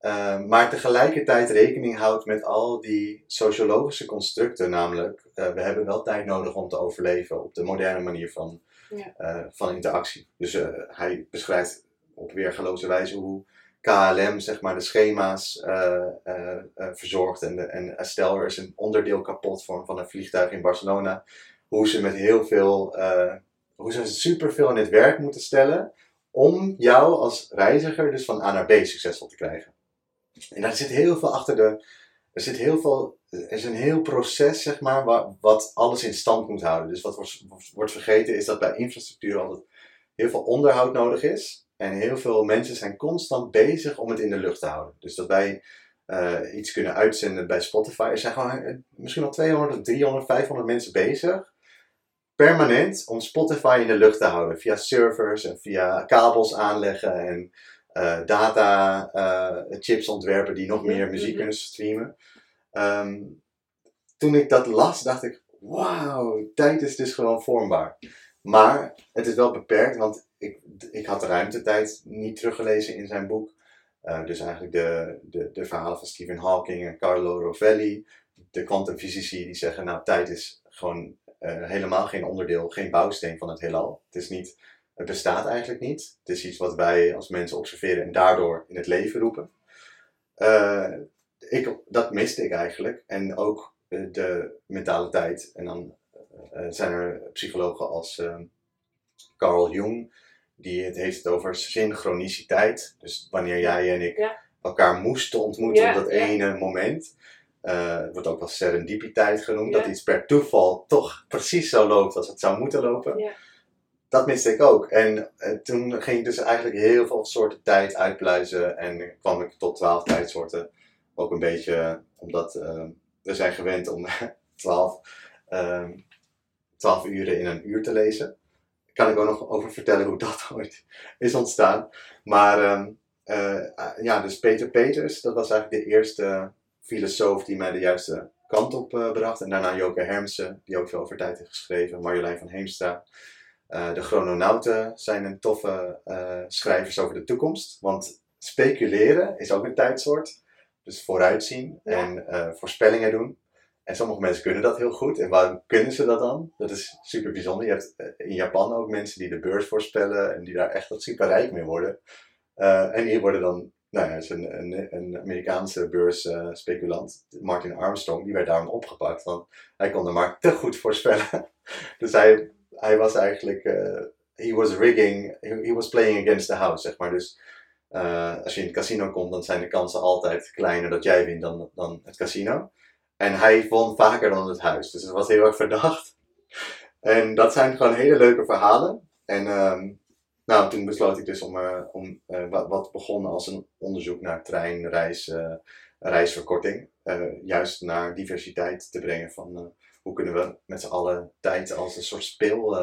Um, maar tegelijkertijd rekening houdt met al die sociologische constructen. Namelijk, uh, we hebben wel tijd nodig om te overleven op de moderne manier van, ja. uh, van interactie. Dus uh, hij beschrijft op weergaloze wijze hoe KLM zeg maar, de schema's uh, uh, uh, verzorgt. En, en stel er is een onderdeel kapot van, van een vliegtuig in Barcelona. Hoe ze met heel veel, hoe ze superveel in het werk moeten stellen. Om jou als reiziger dus van A naar B succesvol te krijgen. En daar zit heel veel achter de. Er zit heel veel. Er is een heel proces, zeg maar, wat, wat alles in stand moet houden. Dus wat wordt, wordt vergeten is dat bij infrastructuur altijd heel veel onderhoud nodig is. En heel veel mensen zijn constant bezig om het in de lucht te houden. Dus dat wij uh, iets kunnen uitzenden bij Spotify. Er zijn gewoon uh, misschien al 200, 300, 500 mensen bezig. Permanent om Spotify in de lucht te houden. Via servers en via kabels aanleggen en uh, data chips ontwerpen die nog meer muziek kunnen streamen. Um, toen ik dat las, dacht ik: wauw, tijd is dus gewoon vormbaar. Maar het is wel beperkt, want ik, ik had de ruimtetijd niet teruggelezen in zijn boek. Uh, dus eigenlijk de, de, de verhalen van Stephen Hawking en Carlo Rovelli, de kwantumfysici, die zeggen: Nou, tijd is gewoon uh, helemaal geen onderdeel, geen bouwsteen van het heelal. Het, is niet, het bestaat eigenlijk niet. Het is iets wat wij als mensen observeren en daardoor in het leven roepen. Uh, ik, dat miste ik eigenlijk. En ook de mentale tijd. En dan zijn er psychologen als Carl Jung die het heeft het over synchroniciteit. Dus wanneer jij en ik elkaar moesten ontmoeten op dat ene moment. Uh, het wordt ook wel serendipiteit genoemd, dat iets per toeval toch precies zo loopt als het zou moeten lopen. Dat miste ik ook. En uh, toen ging ik dus eigenlijk heel veel soorten tijd uitpluizen en kwam ik tot twaalf tijdsoorten. Ook een beetje omdat uh, we zijn gewend om twaalf, twaalf uren in een uur te lezen kan ik ook nog over vertellen hoe dat ooit is ontstaan. Maar um, uh, ja, dus Peter Peters, dat was eigenlijk de eerste filosoof die mij de juiste kant op uh, bracht. En daarna Joke Hermsen, die ook veel over tijd heeft geschreven. Marjolein van Heemstra. Uh, de chrononauten zijn een toffe schrijvers over de toekomst. Want speculeren is ook een tijdsoort. Dus vooruitzien en voorspellingen doen. En sommige mensen kunnen dat heel goed. En waarom kunnen ze dat dan? Dat is super bijzonder. Je hebt eh, in Japan ook mensen die de beurs voorspellen en die daar echt wat super rijk mee worden. Uh, en hier worden dan, nou ja, is een, een, een Amerikaanse beursspeculant, uh, Martin Armstrong, die werd daarom opgepakt. Want hij kon de markt te goed voorspellen. dus hij, hij was eigenlijk, he was rigging, he, was playing against the house, zeg maar. Dus als je in het casino komt, dan zijn de kansen altijd kleiner dat jij wint dan, dan het casino. En hij won vaker dan het huis. Dus het was heel erg verdacht. En dat zijn gewoon hele leuke verhalen. En um, nou, toen besloot ik dus om, uh, om uh, wat, wat begonnen als een onderzoek naar trein, reis, uh, reisverkorting. juist naar diversiteit te brengen van hoe kunnen we met z'n allen tijd als een soort speel,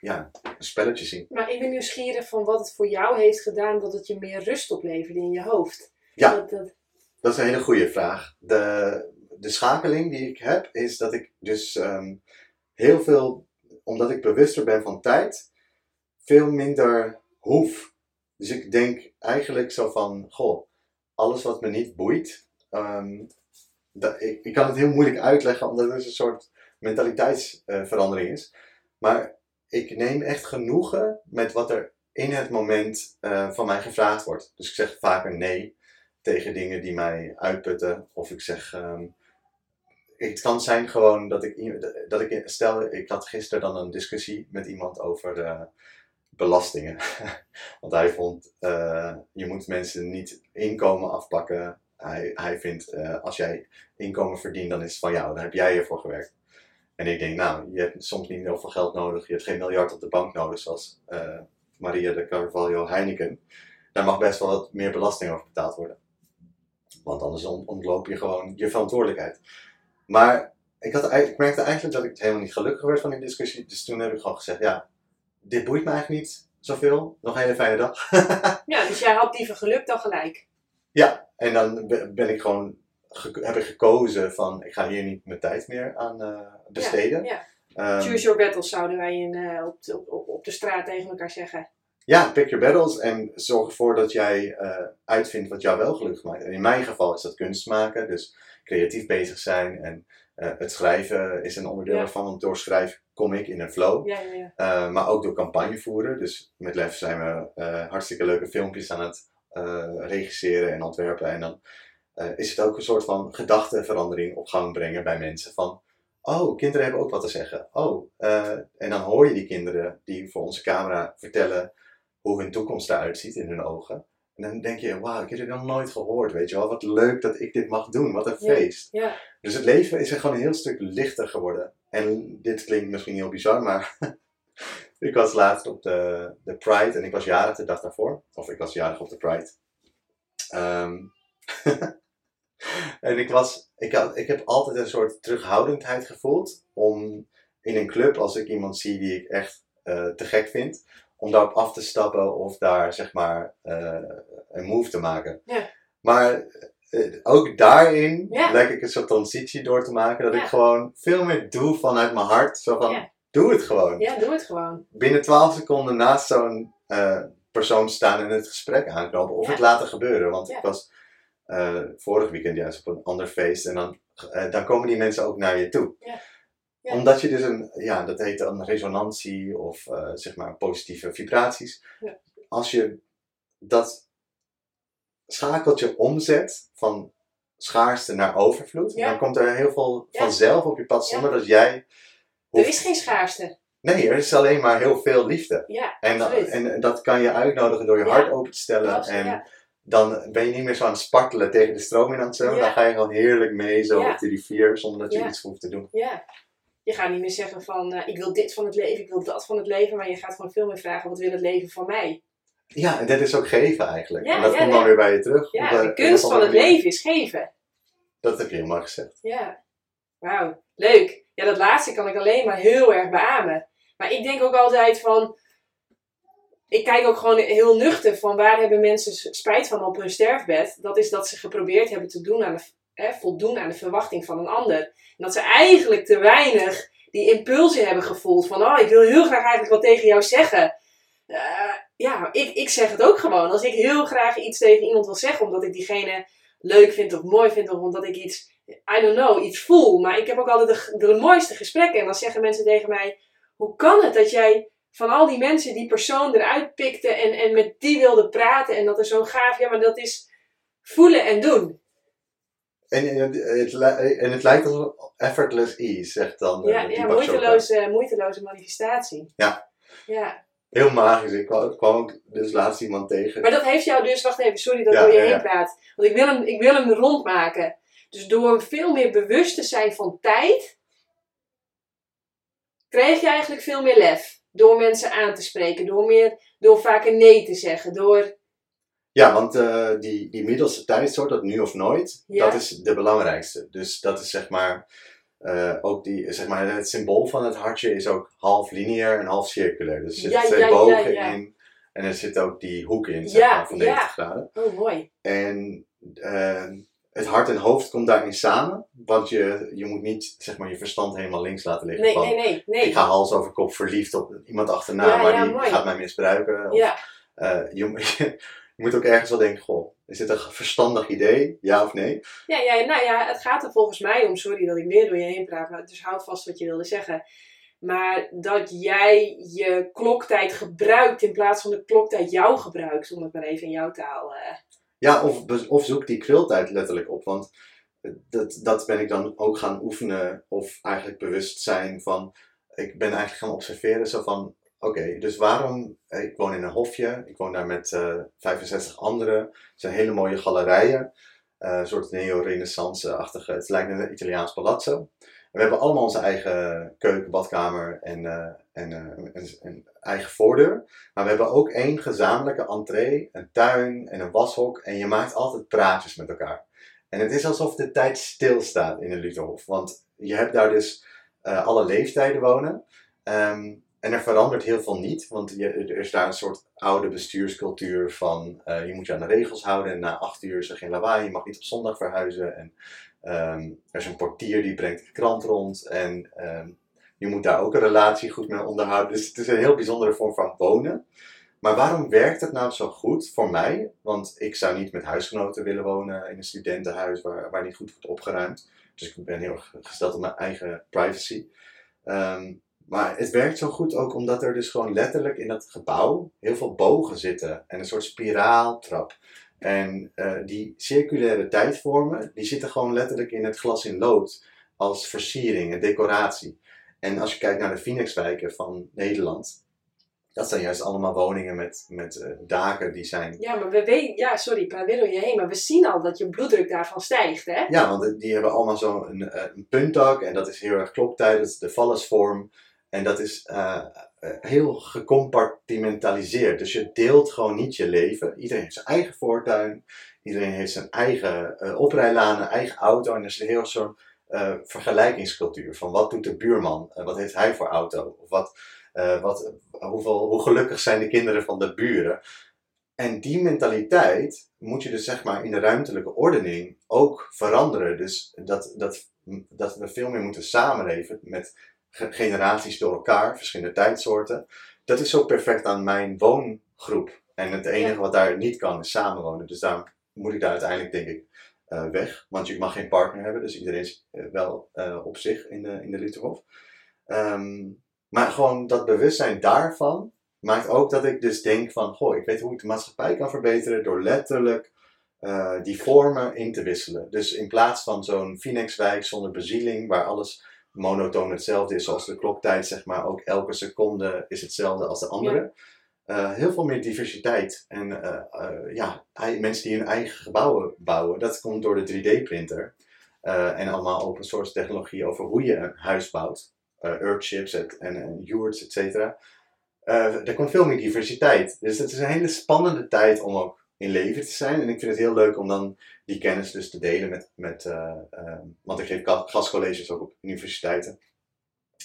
ja, een spelletje zien. Maar ik ben nieuwsgierig van wat het voor jou heeft gedaan dat het je meer rust opleverde in je hoofd. Ja, dat, dat... dat is een hele goede vraag. De, de schakeling die ik heb, is dat ik dus um, heel veel, omdat ik bewuster ben van tijd, veel minder hoef. Dus ik denk eigenlijk zo van, goh, alles wat me niet boeit, um, dat, ik, ik kan het heel moeilijk uitleggen, omdat het een soort mentaliteitsverandering is. Maar ik neem echt genoegen met wat er in het moment uh, van mij gevraagd wordt. Dus ik zeg vaker nee tegen dingen die mij uitputten. Of ik zeg um, het kan zijn gewoon dat ik, dat ik, stel, ik had gisteren dan een discussie met iemand over uh, belastingen. Want hij vond, uh, je moet mensen niet inkomen afpakken. Hij, hij vindt, uh, als jij inkomen verdient, dan is het van jou, dan heb jij ervoor gewerkt. En ik denk, nou, je hebt soms niet heel veel geld nodig, je hebt geen miljard op de bank nodig, zoals Maria de Carvalho Heineken. daar mag best wel wat meer belasting over betaald worden. Want anders on- ontloop je gewoon je verantwoordelijkheid. Maar ik, had, ik merkte eigenlijk dat ik helemaal niet gelukkig werd van die discussie. Dus toen heb ik gewoon gezegd, ja, dit boeit me eigenlijk niet zoveel. Nog een hele fijne dag. Ja, dus jij had liever geluk dan gelijk. Ja, en dan be- ben ik gewoon, ge- heb ik gekozen van, ik ga hier niet mijn tijd meer aan eh, besteden. Ja. Ehm, Choose your battles zouden wij in, eh, op, de, op, op de straat tegen elkaar zeggen. Ja, pick your battles en zorg ervoor dat jij eh, uitvindt wat jou wel gelukkig maakt. En in mijn geval is dat kunst maken, dus creatief bezig zijn. En eh, het schrijven is een onderdeel Ja. ervan, want door schrijven kom ik in een flow. Ja, ja, ja. Eh, maar ook door campagne voeren. Dus met Lef zijn we hartstikke leuke filmpjes aan het regisseren en ontwerpen. En dan is het ook een soort van gedachteverandering op gang brengen bij mensen. Van, oh, kinderen hebben ook wat te zeggen. Oh, en dan hoor je die kinderen die voor onze camera vertellen hoe hun toekomst eruit ziet in hun ogen. En dan denk je, wauw, ik heb dit nog nooit gehoord, weet je wel. Wat leuk dat ik dit mag doen, wat een Ja. feest. Ja, Dus het leven is er gewoon een heel stuk lichter geworden. En dit klinkt misschien heel bizar, maar ik was laatst op de, de Pride en ik was jarig de dag daarvoor. Of ik was jarig op de Pride. Ehm, en ik, was, ik, had, ik heb altijd een soort terughoudendheid gevoeld om in een club, als ik iemand zie die ik echt eh, te gek vind, om daarop af te stappen of daar zeg maar eh, een move te maken. Ja. Maar eh, ook daarin Ja. lijkt ik een soort transitie door te maken. Dat Ja. ik gewoon veel meer doe vanuit mijn hart. Zo van, doe het gewoon. ja, doe het gewoon. Binnen 12 seconden naast zo'n eh, persoon staan en het gesprek aanknopen. Of het laten gebeuren. Want ik was vorig weekend juist op een ander feest. En dan, dan komen die mensen ook naar je toe. Ja. Ja. Omdat je dus een, ja, dat heet een resonantie of eh, zeg maar positieve vibraties. Ja. Als je dat schakeltje omzet van schaarste naar overvloed, Ja. dan komt er heel veel vanzelf op je pad zonder dat jij. Er hoeft- is geen schaarste. Nee, er is alleen maar heel veel liefde. Ja, En, absoluut. en dat kan je uitnodigen door je hart open te stellen. En dan ben je niet meer zo aan het spartelen tegen de stroom in aan het zwemmen. Dan ga je gewoon heerlijk mee zo op de rivier zonder dat je iets hoeft te doen. Ja. Je gaat niet meer zeggen van, eh, ik wil dit van het leven, ik wil dat van het leven. Maar je gaat gewoon veel meer vragen, wat wil het leven van mij? Ja, en dat is ook geven eigenlijk. Ja, en dat ja, komt ja. dan weer bij je terug. Ja, de een kunst van het leven is geven. Dat heb je helemaal gezegd. Ja, wauw, leuk. Ja, dat laatste kan ik alleen maar heel erg beamen. Maar ik denk ook altijd van, ik kijk ook gewoon heel nuchter van waar hebben mensen spijt van op hun sterfbed. Dat is dat ze geprobeerd hebben te doen aan de, voldoen aan de verwachting van een ander. En dat ze eigenlijk te weinig die impulsie hebben gevoeld van, oh, ik wil heel graag eigenlijk wat tegen jou zeggen. Eh, ja, ik, ik zeg het ook gewoon. Als ik heel graag iets tegen iemand wil zeggen, omdat ik diegene leuk vind of mooi vind, of omdat ik iets I don't know, iets voel. Maar ik heb ook altijd de, de mooiste gesprekken. En dan zeggen mensen tegen mij: Hoe kan het dat jij van al die mensen die persoon eruit pikte en, en met die wilde praten? En dat is zo gaaf. Ja, maar dat is voelen en doen. En, en, het, en het lijkt als effortless ease, zegt dan eh, Ja, ja moeiteloze, moeiteloze manifestatie. Ja. Ja. Heel magisch. Ik kwam, kwam ook dus laatst iemand tegen. Maar dat heeft jou dus, wacht even, sorry dat ik Ja, door je heen praat. Want ik wil, hem, ik wil hem rondmaken. Dus door veel meer bewust te zijn van tijd, kreeg je eigenlijk veel meer lef. Door mensen aan te spreken, door, meer, door vaker nee te zeggen, door... Ja, want eh, die, die middelste tijdsoort, dat nu of nooit, Ja. dat is de belangrijkste. Dus dat is zeg maar, eh, ook die, zeg maar, het symbool van het hartje is ook half lineair en half circulair. Dus er zitten Ja, twee ja, bogen in en er zit ook die hoek in, zeg maar, van ja. 90 graden. Oh, mooi. En eh, het hart en hoofd komt daarin samen, want je, je moet niet zeg maar, je verstand helemaal links laten liggen Nee, van nee, nee. nee. ik ga hals over kop verliefd op iemand achterna, maar die mooi. gaat mij misbruiken. Of, Ja, eh, je, je moet ook ergens wel denken, goh, is dit een verstandig idee? Ja of nee? ja, ja, nou ja, het gaat er volgens mij om, sorry dat ik weer door je heen praat, maar dus hou vast wat je wilde zeggen. Maar dat jij je kloktijd gebruikt in plaats van de kloktijd jou gebruikt, om het maar even in jouw taal. Ja, of, of zoek die krultijd letterlijk op, want dat, dat ben ik dan ook gaan oefenen, of eigenlijk bewust zijn van, ik ben eigenlijk gaan observeren, zo van, oké, dus waarom, ik woon in een hofje, ik woon daar met eh 65 anderen, het zijn hele mooie galerijen, eh, een soort neo-renaissance-achtige, het lijkt een Italiaans palazzo. We hebben allemaal onze eigen keuken, badkamer en, uh, en, uh, en, eigen voordeur. Maar we hebben ook één gezamenlijke entree, een tuin en een washok. En je maakt altijd praatjes met elkaar. En het is alsof de tijd stilstaat in de Lutherhof. Want je hebt daar dus uh, alle leeftijden wonen. Um, en er verandert heel veel niet, want je, er is daar een soort oude bestuurscultuur van uh, je moet je aan de regels houden en na acht uur is er geen lawaai, je mag niet op zondag verhuizen en um, er is een portier die brengt de krant rond en um, je moet daar ook een relatie goed mee onderhouden. Dus het is een heel bijzondere vorm van wonen. Maar waarom werkt het nou zo goed voor mij? Want ik zou niet met huisgenoten willen wonen in een studentenhuis waar, waar niet goed wordt opgeruimd. Dus ik ben heel erg gesteld op mijn eigen privacy. Um, maar het werkt zo goed ook omdat er dus gewoon letterlijk in dat gebouw heel veel bogen zitten en een soort spiraaltrap. En uh, die circulaire tijdvormen, die zitten gewoon letterlijk in het glas in lood als versiering en decoratie. En als je kijkt naar de Phoenixwijken van Nederland, dat zijn juist allemaal woningen met, met uh, daken die zijn. Ja, maar we weten, ja, sorry, ik praat weer door je heen, maar we zien al dat je bloeddruk daarvan stijgt, hè? Ja, want die hebben allemaal zo'n een, eh, een puntdak en dat is heel erg kloktijd, dat is de vallesvorm. En dat is uh, heel gecompartimentaliseerd. Dus je deelt gewoon niet je leven. Iedereen heeft zijn eigen voortuin. Iedereen heeft zijn eigen uh, oprijlanen, eigen auto. En er is een heel zo'n vergelijkingscultuur. Van wat doet de buurman? wat heeft hij voor auto? Of wat, wat, hoeveel, hoe gelukkig zijn de kinderen van de buren? En die mentaliteit moet je dus zeg maar in de ruimtelijke ordening ook veranderen. Dus dat, dat, dat we veel meer moeten samenleven met generaties door elkaar, verschillende tijdsoorten. Dat is zo perfect aan mijn woongroep. En het enige wat daar niet kan is samenwonen. Dus daarom moet ik daar uiteindelijk denk ik uh, weg. Want je mag geen partner hebben, dus iedereen is uh, wel uh, op zich in de, in de Lutherhof. Um, maar gewoon dat bewustzijn daarvan maakt ook dat ik dus denk van, goh, ik weet hoe ik de maatschappij kan verbeteren door letterlijk die vormen in te wisselen. Dus in plaats van zo'n Phoenixwijk zonder bezieling, waar alles monotoon hetzelfde is zoals de kloktijd, zeg maar. Ook elke seconde is hetzelfde als de andere. Uh, heel veel meer diversiteit. En uh, uh, ja, mensen die hun eigen gebouwen bouwen, dat komt door de 3D-printer. en allemaal open source technologie over hoe je een huis bouwt. Earthships en, en yurts, et cetera. er komt veel meer diversiteit. Dus het is een hele spannende tijd om ook in leven te zijn. En ik vind het heel leuk om dan die kennis dus te delen met, met uh, uh, want ik geef gastcolleges ook op universiteiten.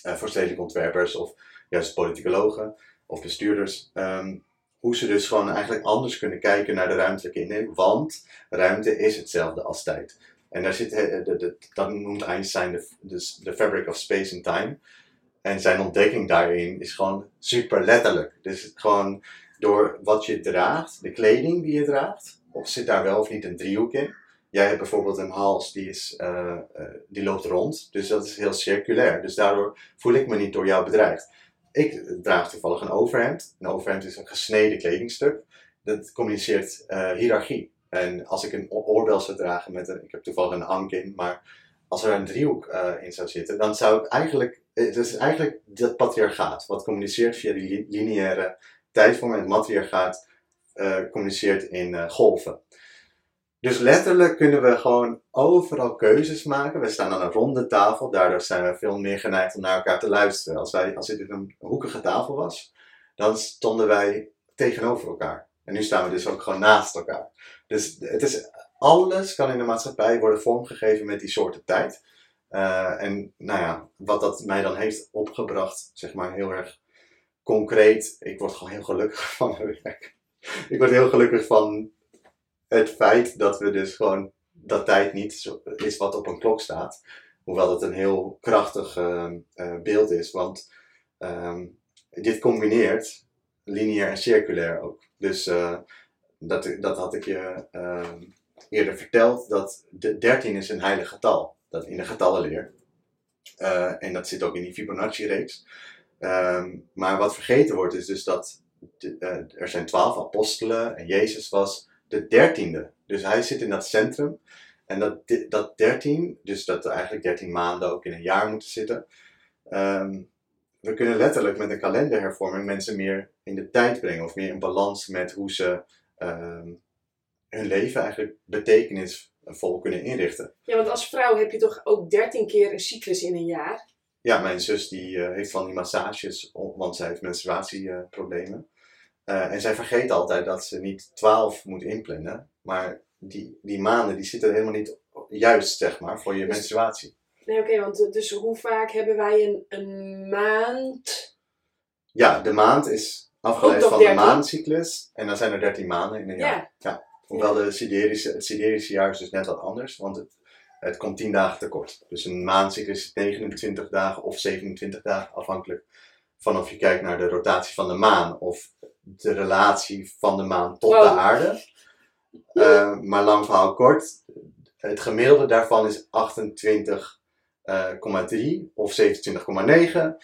Uh, voor stedelijke ontwerpers of juist politicologen of bestuurders. Um, hoe ze dus gewoon eigenlijk anders kunnen kijken naar de ruimtelijke indeling. Want ruimte is hetzelfde als tijd. En daar zit, de, de, dat noemt Einstein de, de, de fabric of space and time. En zijn ontdekking daarin is gewoon super letterlijk. Dus gewoon door wat je draagt, de kleding die je draagt, of zit daar wel of niet een driehoek in. Jij hebt bijvoorbeeld een hals die, is, uh, uh, die loopt rond, dus dat is heel circulair. Dus daardoor voel ik me niet door jou bedreigd. Ik draag toevallig een overhemd. Een overhemd is een gesneden kledingstuk. Dat communiceert uh, hiërarchie. En als ik een oorbel zou dragen met een, ik heb toevallig een hank in, maar als er een driehoek in zou zitten, dan zou ik eigenlijk, het is eigenlijk dat patriarchaat, wat communiceert via die lineaire tijdvorm en matriarchaat uh, communiceert in uh, golven. Dus letterlijk kunnen we gewoon overal keuzes maken. We staan aan een ronde tafel, daardoor zijn we veel meer geneigd om naar elkaar te luisteren. Als, wij, als dit een hoekige tafel was, dan stonden wij tegenover elkaar. En nu staan we dus ook gewoon naast elkaar. Dus het is, alles kan in de maatschappij worden vormgegeven met die soorten tijd. Uh, en nou ja, wat dat mij dan heeft opgebracht, zeg maar heel erg concreet, ik word gewoon heel gelukkig van mijn werk. Ik word heel gelukkig van het feit dat we dus gewoon dat tijd niet is wat op een klok staat. Hoewel het een heel krachtig uh, uh, beeld is, want um, dit combineert lineair en circulair ook. Dus uh, dat, dat had ik je ehm, eerder verteld, dat de 13 is een heilig getal, dat in de getallenleer. Uh, en dat zit ook in die Fibonacci-reeks. Um, maar wat vergeten wordt is dus dat de, uh, er zijn twaalf apostelen en Jezus was de dertiende. Dus hij zit in dat centrum. En dat, dat dertien, dus dat er eigenlijk dertien maanden ook in een jaar moeten zitten. Um, we kunnen letterlijk met een kalenderhervorming mensen meer in de tijd brengen. Of meer in balans met hoe ze um, hun leven eigenlijk betekenis vol kunnen inrichten. Ja, want als vrouw heb je toch ook 13 keer een cyclus in een jaar? Ja, mijn zus die eh, heeft van die massages, want zij heeft menstruatieproblemen. Eh, en zij vergeet altijd dat ze niet 12 moet inplannen, maar die, die maanden die zitten helemaal niet juist, zeg maar, voor je Dus- menstruatie. Nee, oké, want uh, dus hoe vaak hebben wij een, een maand? Ja, de maand is afgeleid nog van de 13? maandcyclus en dan zijn er 13 maanden in een jaar. Ja. Hoewel de siderische, het siderische jaar is dus net wat anders, want het, het komt 10 dagen tekort. Dus een maandcyclus is 29 dagen of 27 dagen, afhankelijk van of je kijkt naar de rotatie van de maan of de relatie van de maan tot de aarde. Eh, maar lang verhaal kort, het gemiddelde daarvan is 28,3 of 27,9.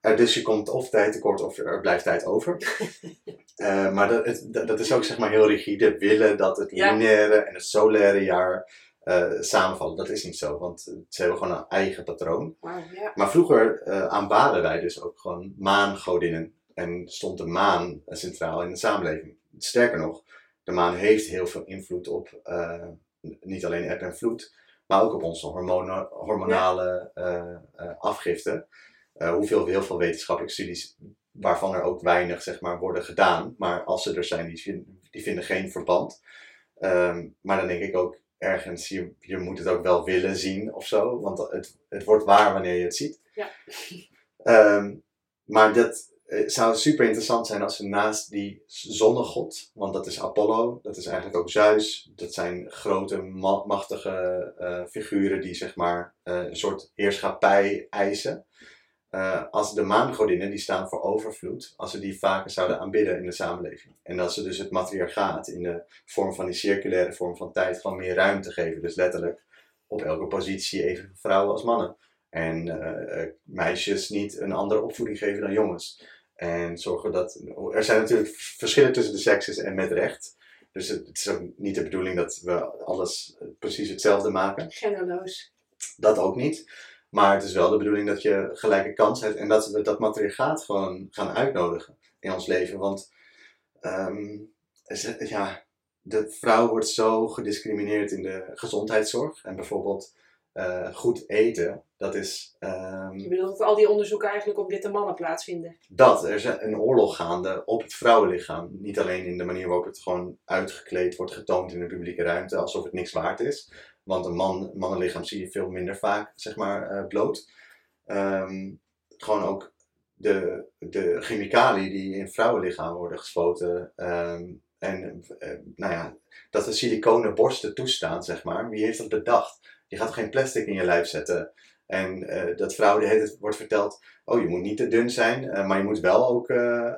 Eh, dus je komt of tijd tekort of er blijft tijd over. Eh, maar dat, dat, is ook zeg maar heel rigide. Willen dat het lineaire en het solaire jaar eh, samenvallen. Dat is niet zo, want eh, ze hebben gewoon een eigen patroon. Maar vroeger eh, aanbaden wij dus ook gewoon maangodinnen. En stond de maan centraal in de samenleving. Sterker nog, de maan heeft heel veel invloed op niet alleen eb en vloed, maar ook op onze hormonen, hormonale eh, afgifte. Hoeveel, heel veel wetenschappelijke studies, waarvan er ook weinig zeg maar, worden gedaan. Maar als ze er zijn, die vinden geen verband. Ehm, maar dan denk ik ook ergens, je, je moet het ook wel willen zien of zo. Want het, het wordt waar wanneer je het ziet. Ja. Ehm, maar dat eh, zou super interessant zijn als we naast die zonnegod, want dat is Apollo, dat is eigenlijk ook Zeus, dat zijn grote, ma- machtige eh, figuren die zeg maar eh, een soort heerschappij eisen. Eh, als de maangodinnen, die staan voor overvloed, als we die vaker zouden aanbidden in de samenleving. En als ze dus het matriarchaat in de vorm van die circulaire vorm van tijd gewoon meer ruimte geven. Dus letterlijk op elke positie even vrouwen als mannen. En eh, eh, meisjes niet een andere opvoeding geven dan jongens. En zorgen dat. Er zijn natuurlijk verschillen tussen de sekses en met recht. Dus het, is ook niet de bedoeling dat we alles precies hetzelfde maken. Genderloos. Dat ook niet. Maar het is wel de bedoeling dat je gelijke kans hebt en dat we dat matriarchaat gewoon gaan uitnodigen in ons leven. Want ehm, ze- ja, de vrouw wordt zo gediscrimineerd in de gezondheidszorg. En bijvoorbeeld eh, goed eten, dat is ehm, Je bedoelt dat al die onderzoeken eigenlijk op witte mannen plaatsvinden. dat. Er is een oorlog gaande op het vrouwenlichaam. Niet alleen in de manier waarop het gewoon uitgekleed wordt getoond in de publieke ruimte, alsof het niks waard is. Want een man, mannenlichaam zie je veel minder vaak, zeg maar, eh, bloot. Ehm, gewoon ook de, de chemicaliën die in vrouwenlichaam worden gespoten. ehm, en eh, nou ja, dat de siliconen borsten toestaan, zeg maar. Wie heeft dat bedacht? Je gaat geen plastic in je lijf zetten? En eh, dat vrouwen de wordt verteld, oh je moet niet te dun zijn, maar je moet wel ook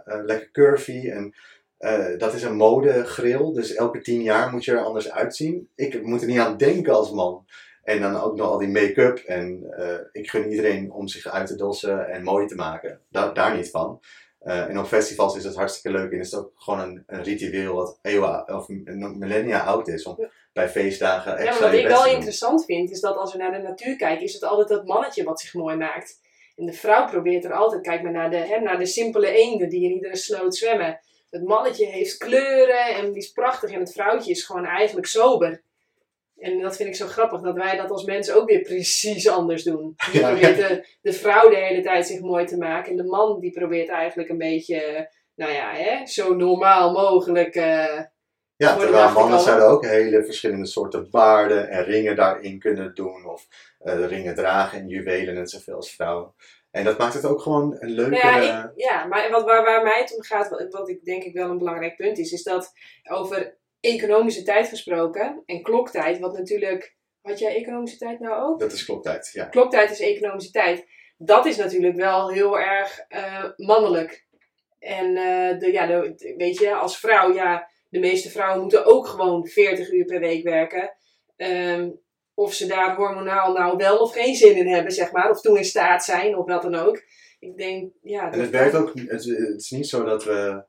lekker curvy. En eh, dat is een modegril, dus elke tien jaar moet je er anders uitzien. Ik moet er niet aan denken als man. En dan ook nog al die make-up. En eh, ik gun iedereen om zich uit te dossen en mooi te maken. Da- daar niet van. Eh, en op festivals is het hartstikke leuk. En is het ook gewoon een, een ritueel wat eeuwen of millennia oud is. Om Ja. bij feestdagen Ja, extra maar wat ik wel interessant vind, is dat als we naar de natuur kijken, is het altijd dat mannetje wat zich mooi maakt. En de vrouw probeert er altijd, kijk maar naar de, hè, naar de simpele eenden die in iedere sloot zwemmen. Het mannetje heeft kleuren en die is prachtig en het vrouwtje is gewoon eigenlijk sober. En dat vind ik zo grappig, dat wij dat als mensen ook weer precies anders doen. Die Ja. probeert de, de vrouw de hele tijd zich mooi te maken. En de man die probeert eigenlijk een beetje, nou ja, hè, zo normaal mogelijk... eh, Ja, terwijl mannen zouden ook hele verschillende soorten baarden en ringen daarin kunnen doen. Of eh, ringen dragen en juwelen net zoveel als vrouwen. En dat maakt het ook gewoon een leuke... Nou ja, ik, ja, maar wat, waar, waar mij het om gaat, wat, wat ik denk ik wel een belangrijk punt is, is dat over economische tijd gesproken en kloktijd, wat natuurlijk. Had jij economische tijd nou ook? Dat is kloktijd, ja. Kloktijd is economische tijd. Dat is natuurlijk wel heel erg eh, mannelijk. En eh, de, ja, de, weet je, als vrouw, ja, de meeste vrouwen moeten ook gewoon 40 uur per week werken. Ehm, of ze daar hormonaal nou wel of geen zin in hebben, zeg maar. Of toe in staat zijn, of wat dan ook. Ik denk, ja... En het werkt ook, het, het is niet zo dat we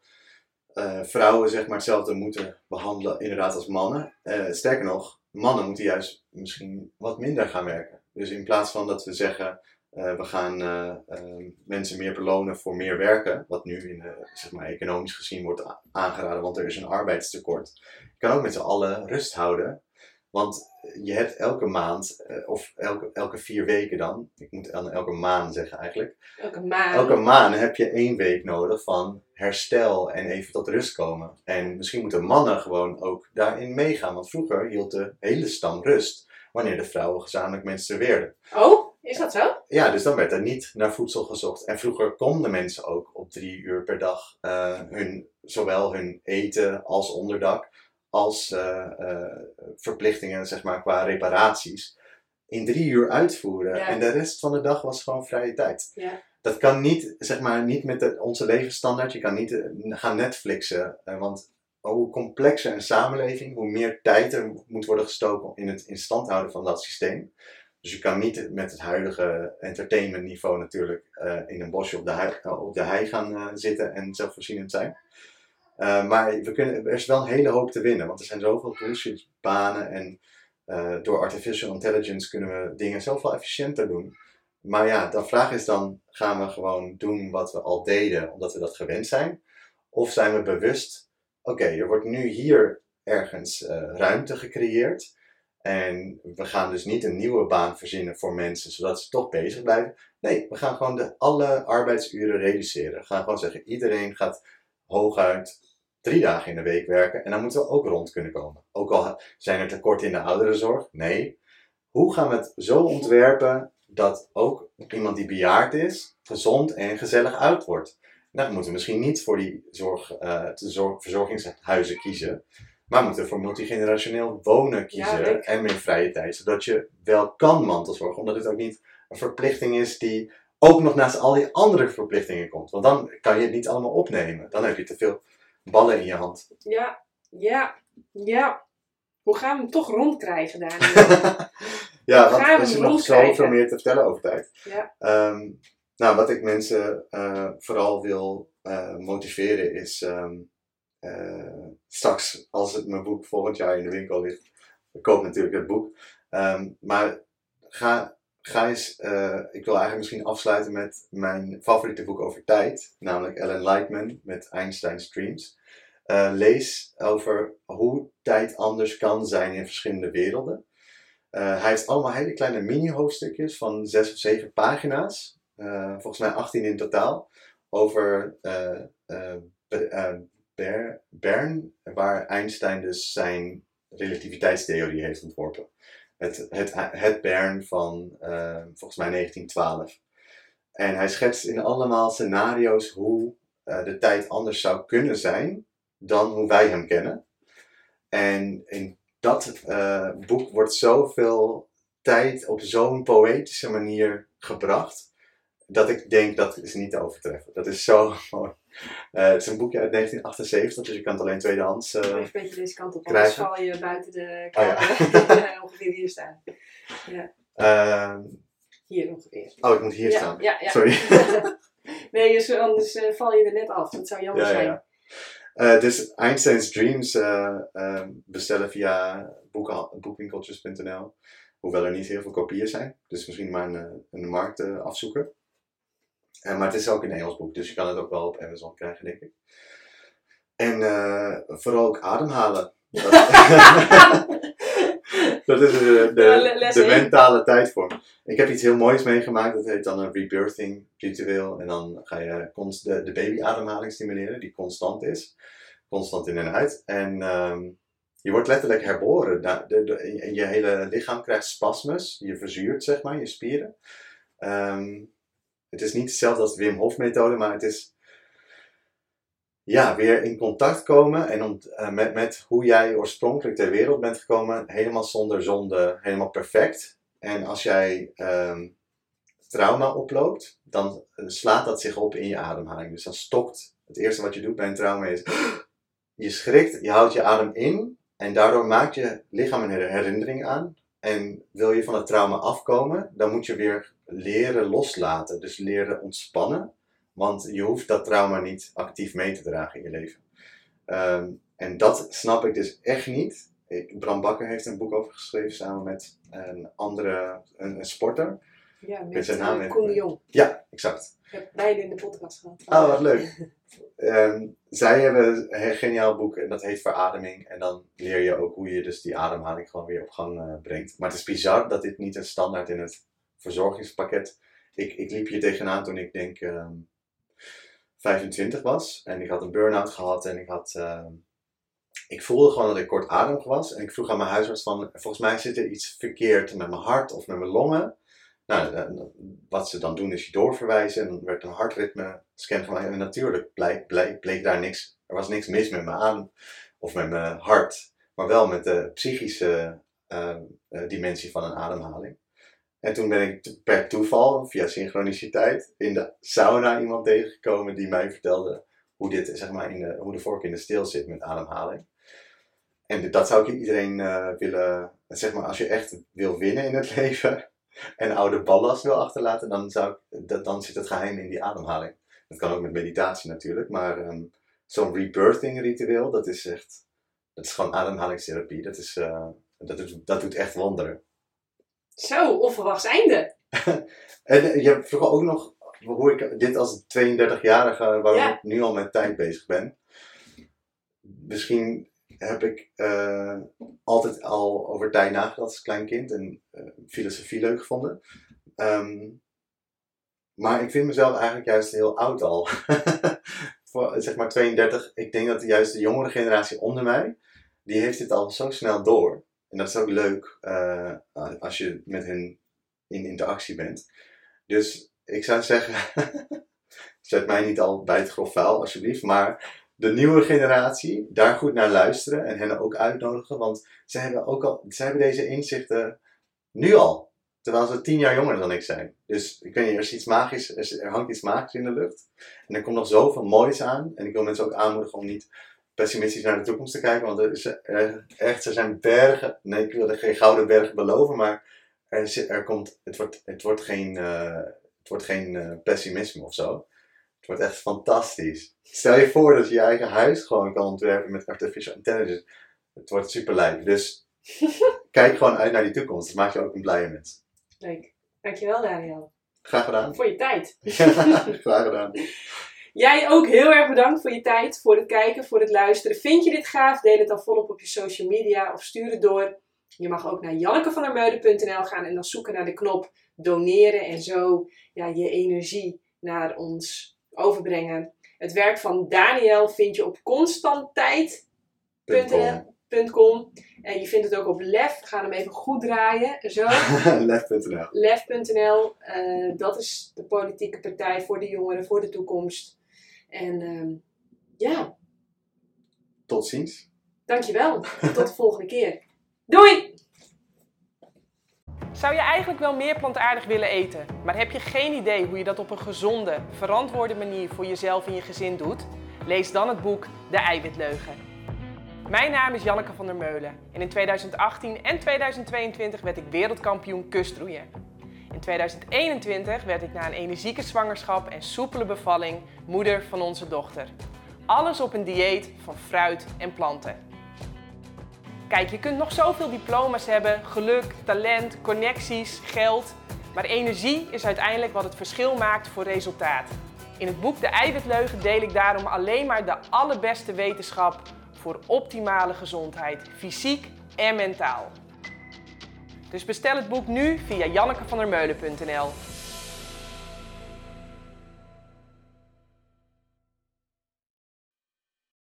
eh, vrouwen zeg maar hetzelfde moeten behandelen inderdaad als mannen. Eh, sterker nog, mannen moeten juist misschien wat minder gaan werken. Dus in plaats van dat we zeggen, eh, we gaan eh, eh, mensen meer belonen voor meer werken, wat nu in, zeg maar, economisch gezien wordt aangeraden, want er is een arbeidstekort. Je kan ook met z'n allen rust houden. Want je hebt elke maand, eh, of elke, elke vier weken dan, ik moet dan elke maand zeggen eigenlijk, Elke maand. elke maand heb je één week nodig van herstel en even tot rust komen. En misschien moeten mannen gewoon ook daarin meegaan, want vroeger hield de hele stam rust wanneer de vrouwen gezamenlijk menstrueerden. Oh, is dat zo? Ja, dus dan werd er niet naar voedsel gezocht. En vroeger konden mensen ook op drie uur per dag eh, hun, zowel hun eten als onderdak, als eh, eh, verplichtingen zeg maar, qua reparaties, in drie uur uitvoeren. Ja. En de rest van de dag was gewoon vrije tijd. Ja. Dat kan niet, zeg maar, niet met de, onze levensstandaard. Je kan niet eh, gaan Netflixen, want hoe complexer een samenleving, hoe meer tijd er moet worden gestoken in het in stand houden van dat systeem. Dus je kan niet met het huidige entertainmentniveau natuurlijk in een bosje op de hei, op de hei gaan zitten en zelfvoorzienend zijn. Eh, maar we kunnen, er is wel een hele hoop te winnen, want er zijn zoveel bullshitbanen en eh, door artificial intelligence kunnen we dingen zoveel efficiënter doen. Maar ja, de vraag is dan, gaan we gewoon doen wat we al deden omdat we dat gewend zijn? Of zijn we bewust, oké, er wordt nu hier ergens eh, ruimte gecreëerd. En we gaan dus niet een nieuwe baan verzinnen voor mensen, zodat ze toch bezig blijven. Nee, we gaan gewoon de, alle arbeidsuren reduceren. We gaan gewoon zeggen, iedereen gaat hooguit drie dagen in de week werken. En dan moeten we ook rond kunnen komen. Ook al zijn er tekorten in de ouderenzorg. Nee. Hoe gaan we het zo ontwerpen dat ook iemand die bejaard is, gezond en gezellig oud wordt? Nou, dan moeten we misschien niet voor die zorg, eh, zorg, verzorgingshuizen kiezen. Maar moeten we voor multigenerationeel wonen kiezen Ja, en meer vrije tijd. Zodat je wel kan mantelzorgen. Omdat het ook niet een verplichting is die ook nog naast al die andere verplichtingen komt. Want dan kan je het niet allemaal opnemen. Dan heb je te veel ballen in je hand. Ja, ja, ja. Hoe gaan we hem toch rondkrijgen daar? ja, we want er is nog zoveel meer te vertellen over tijd. Ja. Ehm, nou, wat ik mensen eh, vooral wil eh, motiveren is ehm, eh, straks, als het mijn boek volgend jaar in de winkel ligt, ik koop natuurlijk het boek. Ehm, maar ga, ga eens, eh, ik wil eigenlijk misschien afsluiten met mijn favoriete boek over tijd, namelijk Ellen Lightman met Einstein's Dreams. Eh, lees over hoe tijd anders kan zijn in verschillende werelden. Eh, hij heeft allemaal hele kleine mini-hoofdstukjes van zes of zeven pagina's, volgens mij 18 in totaal, over Be- Ber- Bern, waar Einstein dus zijn relativiteitstheorie heeft ontworpen. Het, het, het Bern van eh, volgens mij 1912. En hij schetst in allemaal scenario's hoe eh, de tijd anders zou kunnen zijn dan hoe wij hem kennen. En in dat eh, boek wordt zoveel tijd op zo'n poëtische manier gebracht, dat ik denk dat is niet te overtreffen. Dat is zo mooi. Eh, het is een boekje uit 1978, dus je kan het alleen tweedehands. eh, Even een beetje deze kant op, anders krijgen. val je buiten de Oh, ja. kamer. ongeveer hier staan. ehm, Hier ongeveer. oh, ik moet hier ja, staan. Ja, ja. Sorry. nee, dus anders eh, val je er net af. Dat zou jammer Ja, ja, zijn. ja. Eh, dus Einstein's Dreams eh, eh, bestellen via boekwinkeltjes.nl. Hoewel er niet heel veel kopieën zijn. Dus misschien maar een, eh, een markt eh, afzoeken. Eh, maar het is ook een Engels boek, dus je kan het ook wel op Amazon krijgen, denk ik. En eh, vooral ook ademhalen. Dat, dat is de, de, de één. mentale tijdvorm. Ik heb iets heel moois meegemaakt, dat heet dan een rebirthing ritueel. En dan ga je de, de babyademhaling stimuleren, die constant is. Constant in en uit. En ehm, je wordt letterlijk herboren. De- de- en je hele lichaam krijgt spasmes. Je verzuurt, zeg maar, je spieren. Ehm, het is niet hetzelfde als de Wim Hof methode, maar het is ja, weer in contact komen en ont- eh, met, met hoe jij oorspronkelijk ter wereld bent gekomen, helemaal zonder zonde, helemaal perfect. En als jij ehm, trauma oploopt, dan eh, slaat dat zich op in je ademhaling. Dus dan stokt. Het eerste wat je doet bij een trauma is, je schrikt, je houdt je adem in en daardoor maakt je lichaam een her- herinnering aan. En wil je van het trauma afkomen, dan moet je weer leren loslaten. Dus leren ontspannen. Want je hoeft dat trauma niet actief mee te dragen in je leven. Ehm, en dat snap ik dus echt niet. Ik, Bram Bakker heeft een boek over geschreven samen met een andere een, een sporter. Ja, met zijn naam Koen. Jong. Ja, exact. Ik heb beide in de podcast gehad. Oh, wat leuk. Ehm, zij hebben een geniaal boek en dat heet Verademing. En dan leer je ook hoe je dus die ademhaling gewoon weer op gang eh, brengt. Maar het is bizar dat dit niet een standaard in het verzorgingspakket. Ik, ik liep hier tegenaan toen ik denk ehm, 25 was. En ik had een burn-out gehad en ik had... ehm, ik voelde gewoon dat ik kortademig was. En ik vroeg aan mijn huisarts van, volgens mij zit er iets verkeerd met mijn hart of met mijn longen. Nou, eh, wat ze dan doen is je doorverwijzen en dan werd een hartritme scan gemaakt. En natuurlijk bleek, daar niks, er was niks mis met mijn adem of met mijn hart. Maar wel met de psychische eh, eh, dimensie van een ademhaling. En toen ben ik per toeval, via synchroniciteit, in de sauna iemand tegengekomen die mij vertelde hoe, dit, zeg maar, in de, hoe de vork in de steel zit met ademhaling. En dat zou ik iedereen eh, willen, zeg maar, als je echt wil winnen in het leven en oude ballast wil achterlaten, dan, zou ik, dan zit het geheim in die ademhaling. Dat kan ook met meditatie natuurlijk, maar ehm, zo'n rebirthing ritueel, dat is echt, dat is gewoon ademhalingstherapie. Dat, is, eh, dat, doet, dat doet echt wonderen. Zo, onverwachts einde. En eh, je vroeg ook nog hoe ik dit als 32-jarige, waarom Ja. ik nu al met tijd bezig ben. Misschien heb ik eh, altijd al over tijd nagedacht als klein kind en eh, filosofie leuk gevonden. Ehm, maar ik vind mezelf eigenlijk juist heel oud al. Voor, zeg maar 32. Ik denk dat juist de jongere generatie onder mij, die heeft dit al zo snel door. En dat is ook leuk eh, als je met hen in interactie bent. Dus ik zou zeggen, zet mij niet al bij het grof vuil alsjeblieft, maar de nieuwe generatie, daar goed naar luisteren en hen ook uitnodigen, want ze hebben, ook al, hebben deze inzichten nu al. Terwijl ze tien jaar jonger dan ik zijn. Dus ik weet er iets magisch, er, hangt iets magisch in de lucht. En er komt nog zoveel moois aan. En ik wil mensen ook aanmoedigen om niet pessimistisch naar de toekomst te kijken. Want er is echt, er zijn bergen. Nee, ik wil er geen gouden bergen beloven, maar er, er komt, het, wordt, het wordt geen, eh, het wordt geen eh, pessimisme of zo. Het wordt echt fantastisch. Stel je voor dat je je eigen huis gewoon kan ontwerpen met artificial intelligence. Het wordt super lijp. Dus kijk gewoon uit naar die toekomst. Dat maakt je ook een blije mens. Leuk. Dankjewel Daniel. Graag gedaan. Voor je tijd. Graag gedaan. Jij ook heel erg bedankt voor je tijd, voor het kijken, voor het luisteren. Vind je dit gaaf? Deel het dan volop op je social media of stuur het door. Je mag ook naar jannekevandermeulen.nl gaan en dan zoeken naar de knop doneren en zo ja, je energie naar ons overbrengen. Het werk van Daniel vind je op constanttijd.nl.com en je vindt het ook op Lef. Ga hem even goed draaien. Zo. Lef.nl. Lef.nl, eh, dat is de politieke partij voor de jongeren, voor de toekomst. En ehm, ja, Tot ziens. dankjewel. Tot de volgende keer. Doei! Zou je eigenlijk wel meer plantaardig willen eten, maar heb je geen idee hoe je dat op een gezonde, verantwoorde manier voor jezelf en je gezin doet? Lees dan het boek De Eiwitleugen. Mijn naam is Janneke van der Meulen en in 2018 en 2022 werd ik wereldkampioen kustroeien. In 2021 werd ik na een energieke zwangerschap en soepele bevalling moeder van onze dochter. Alles op een dieet van fruit en planten. Kijk, je kunt nog zoveel diploma's hebben, geluk, talent, connecties, geld. Maar energie is uiteindelijk wat het verschil maakt voor resultaat. In het boek De Eiwitleugen deel ik daarom alleen maar de allerbeste wetenschap voor optimale gezondheid, fysiek en mentaal. Dus bestel het boek nu via jannekevandermeulen.nl.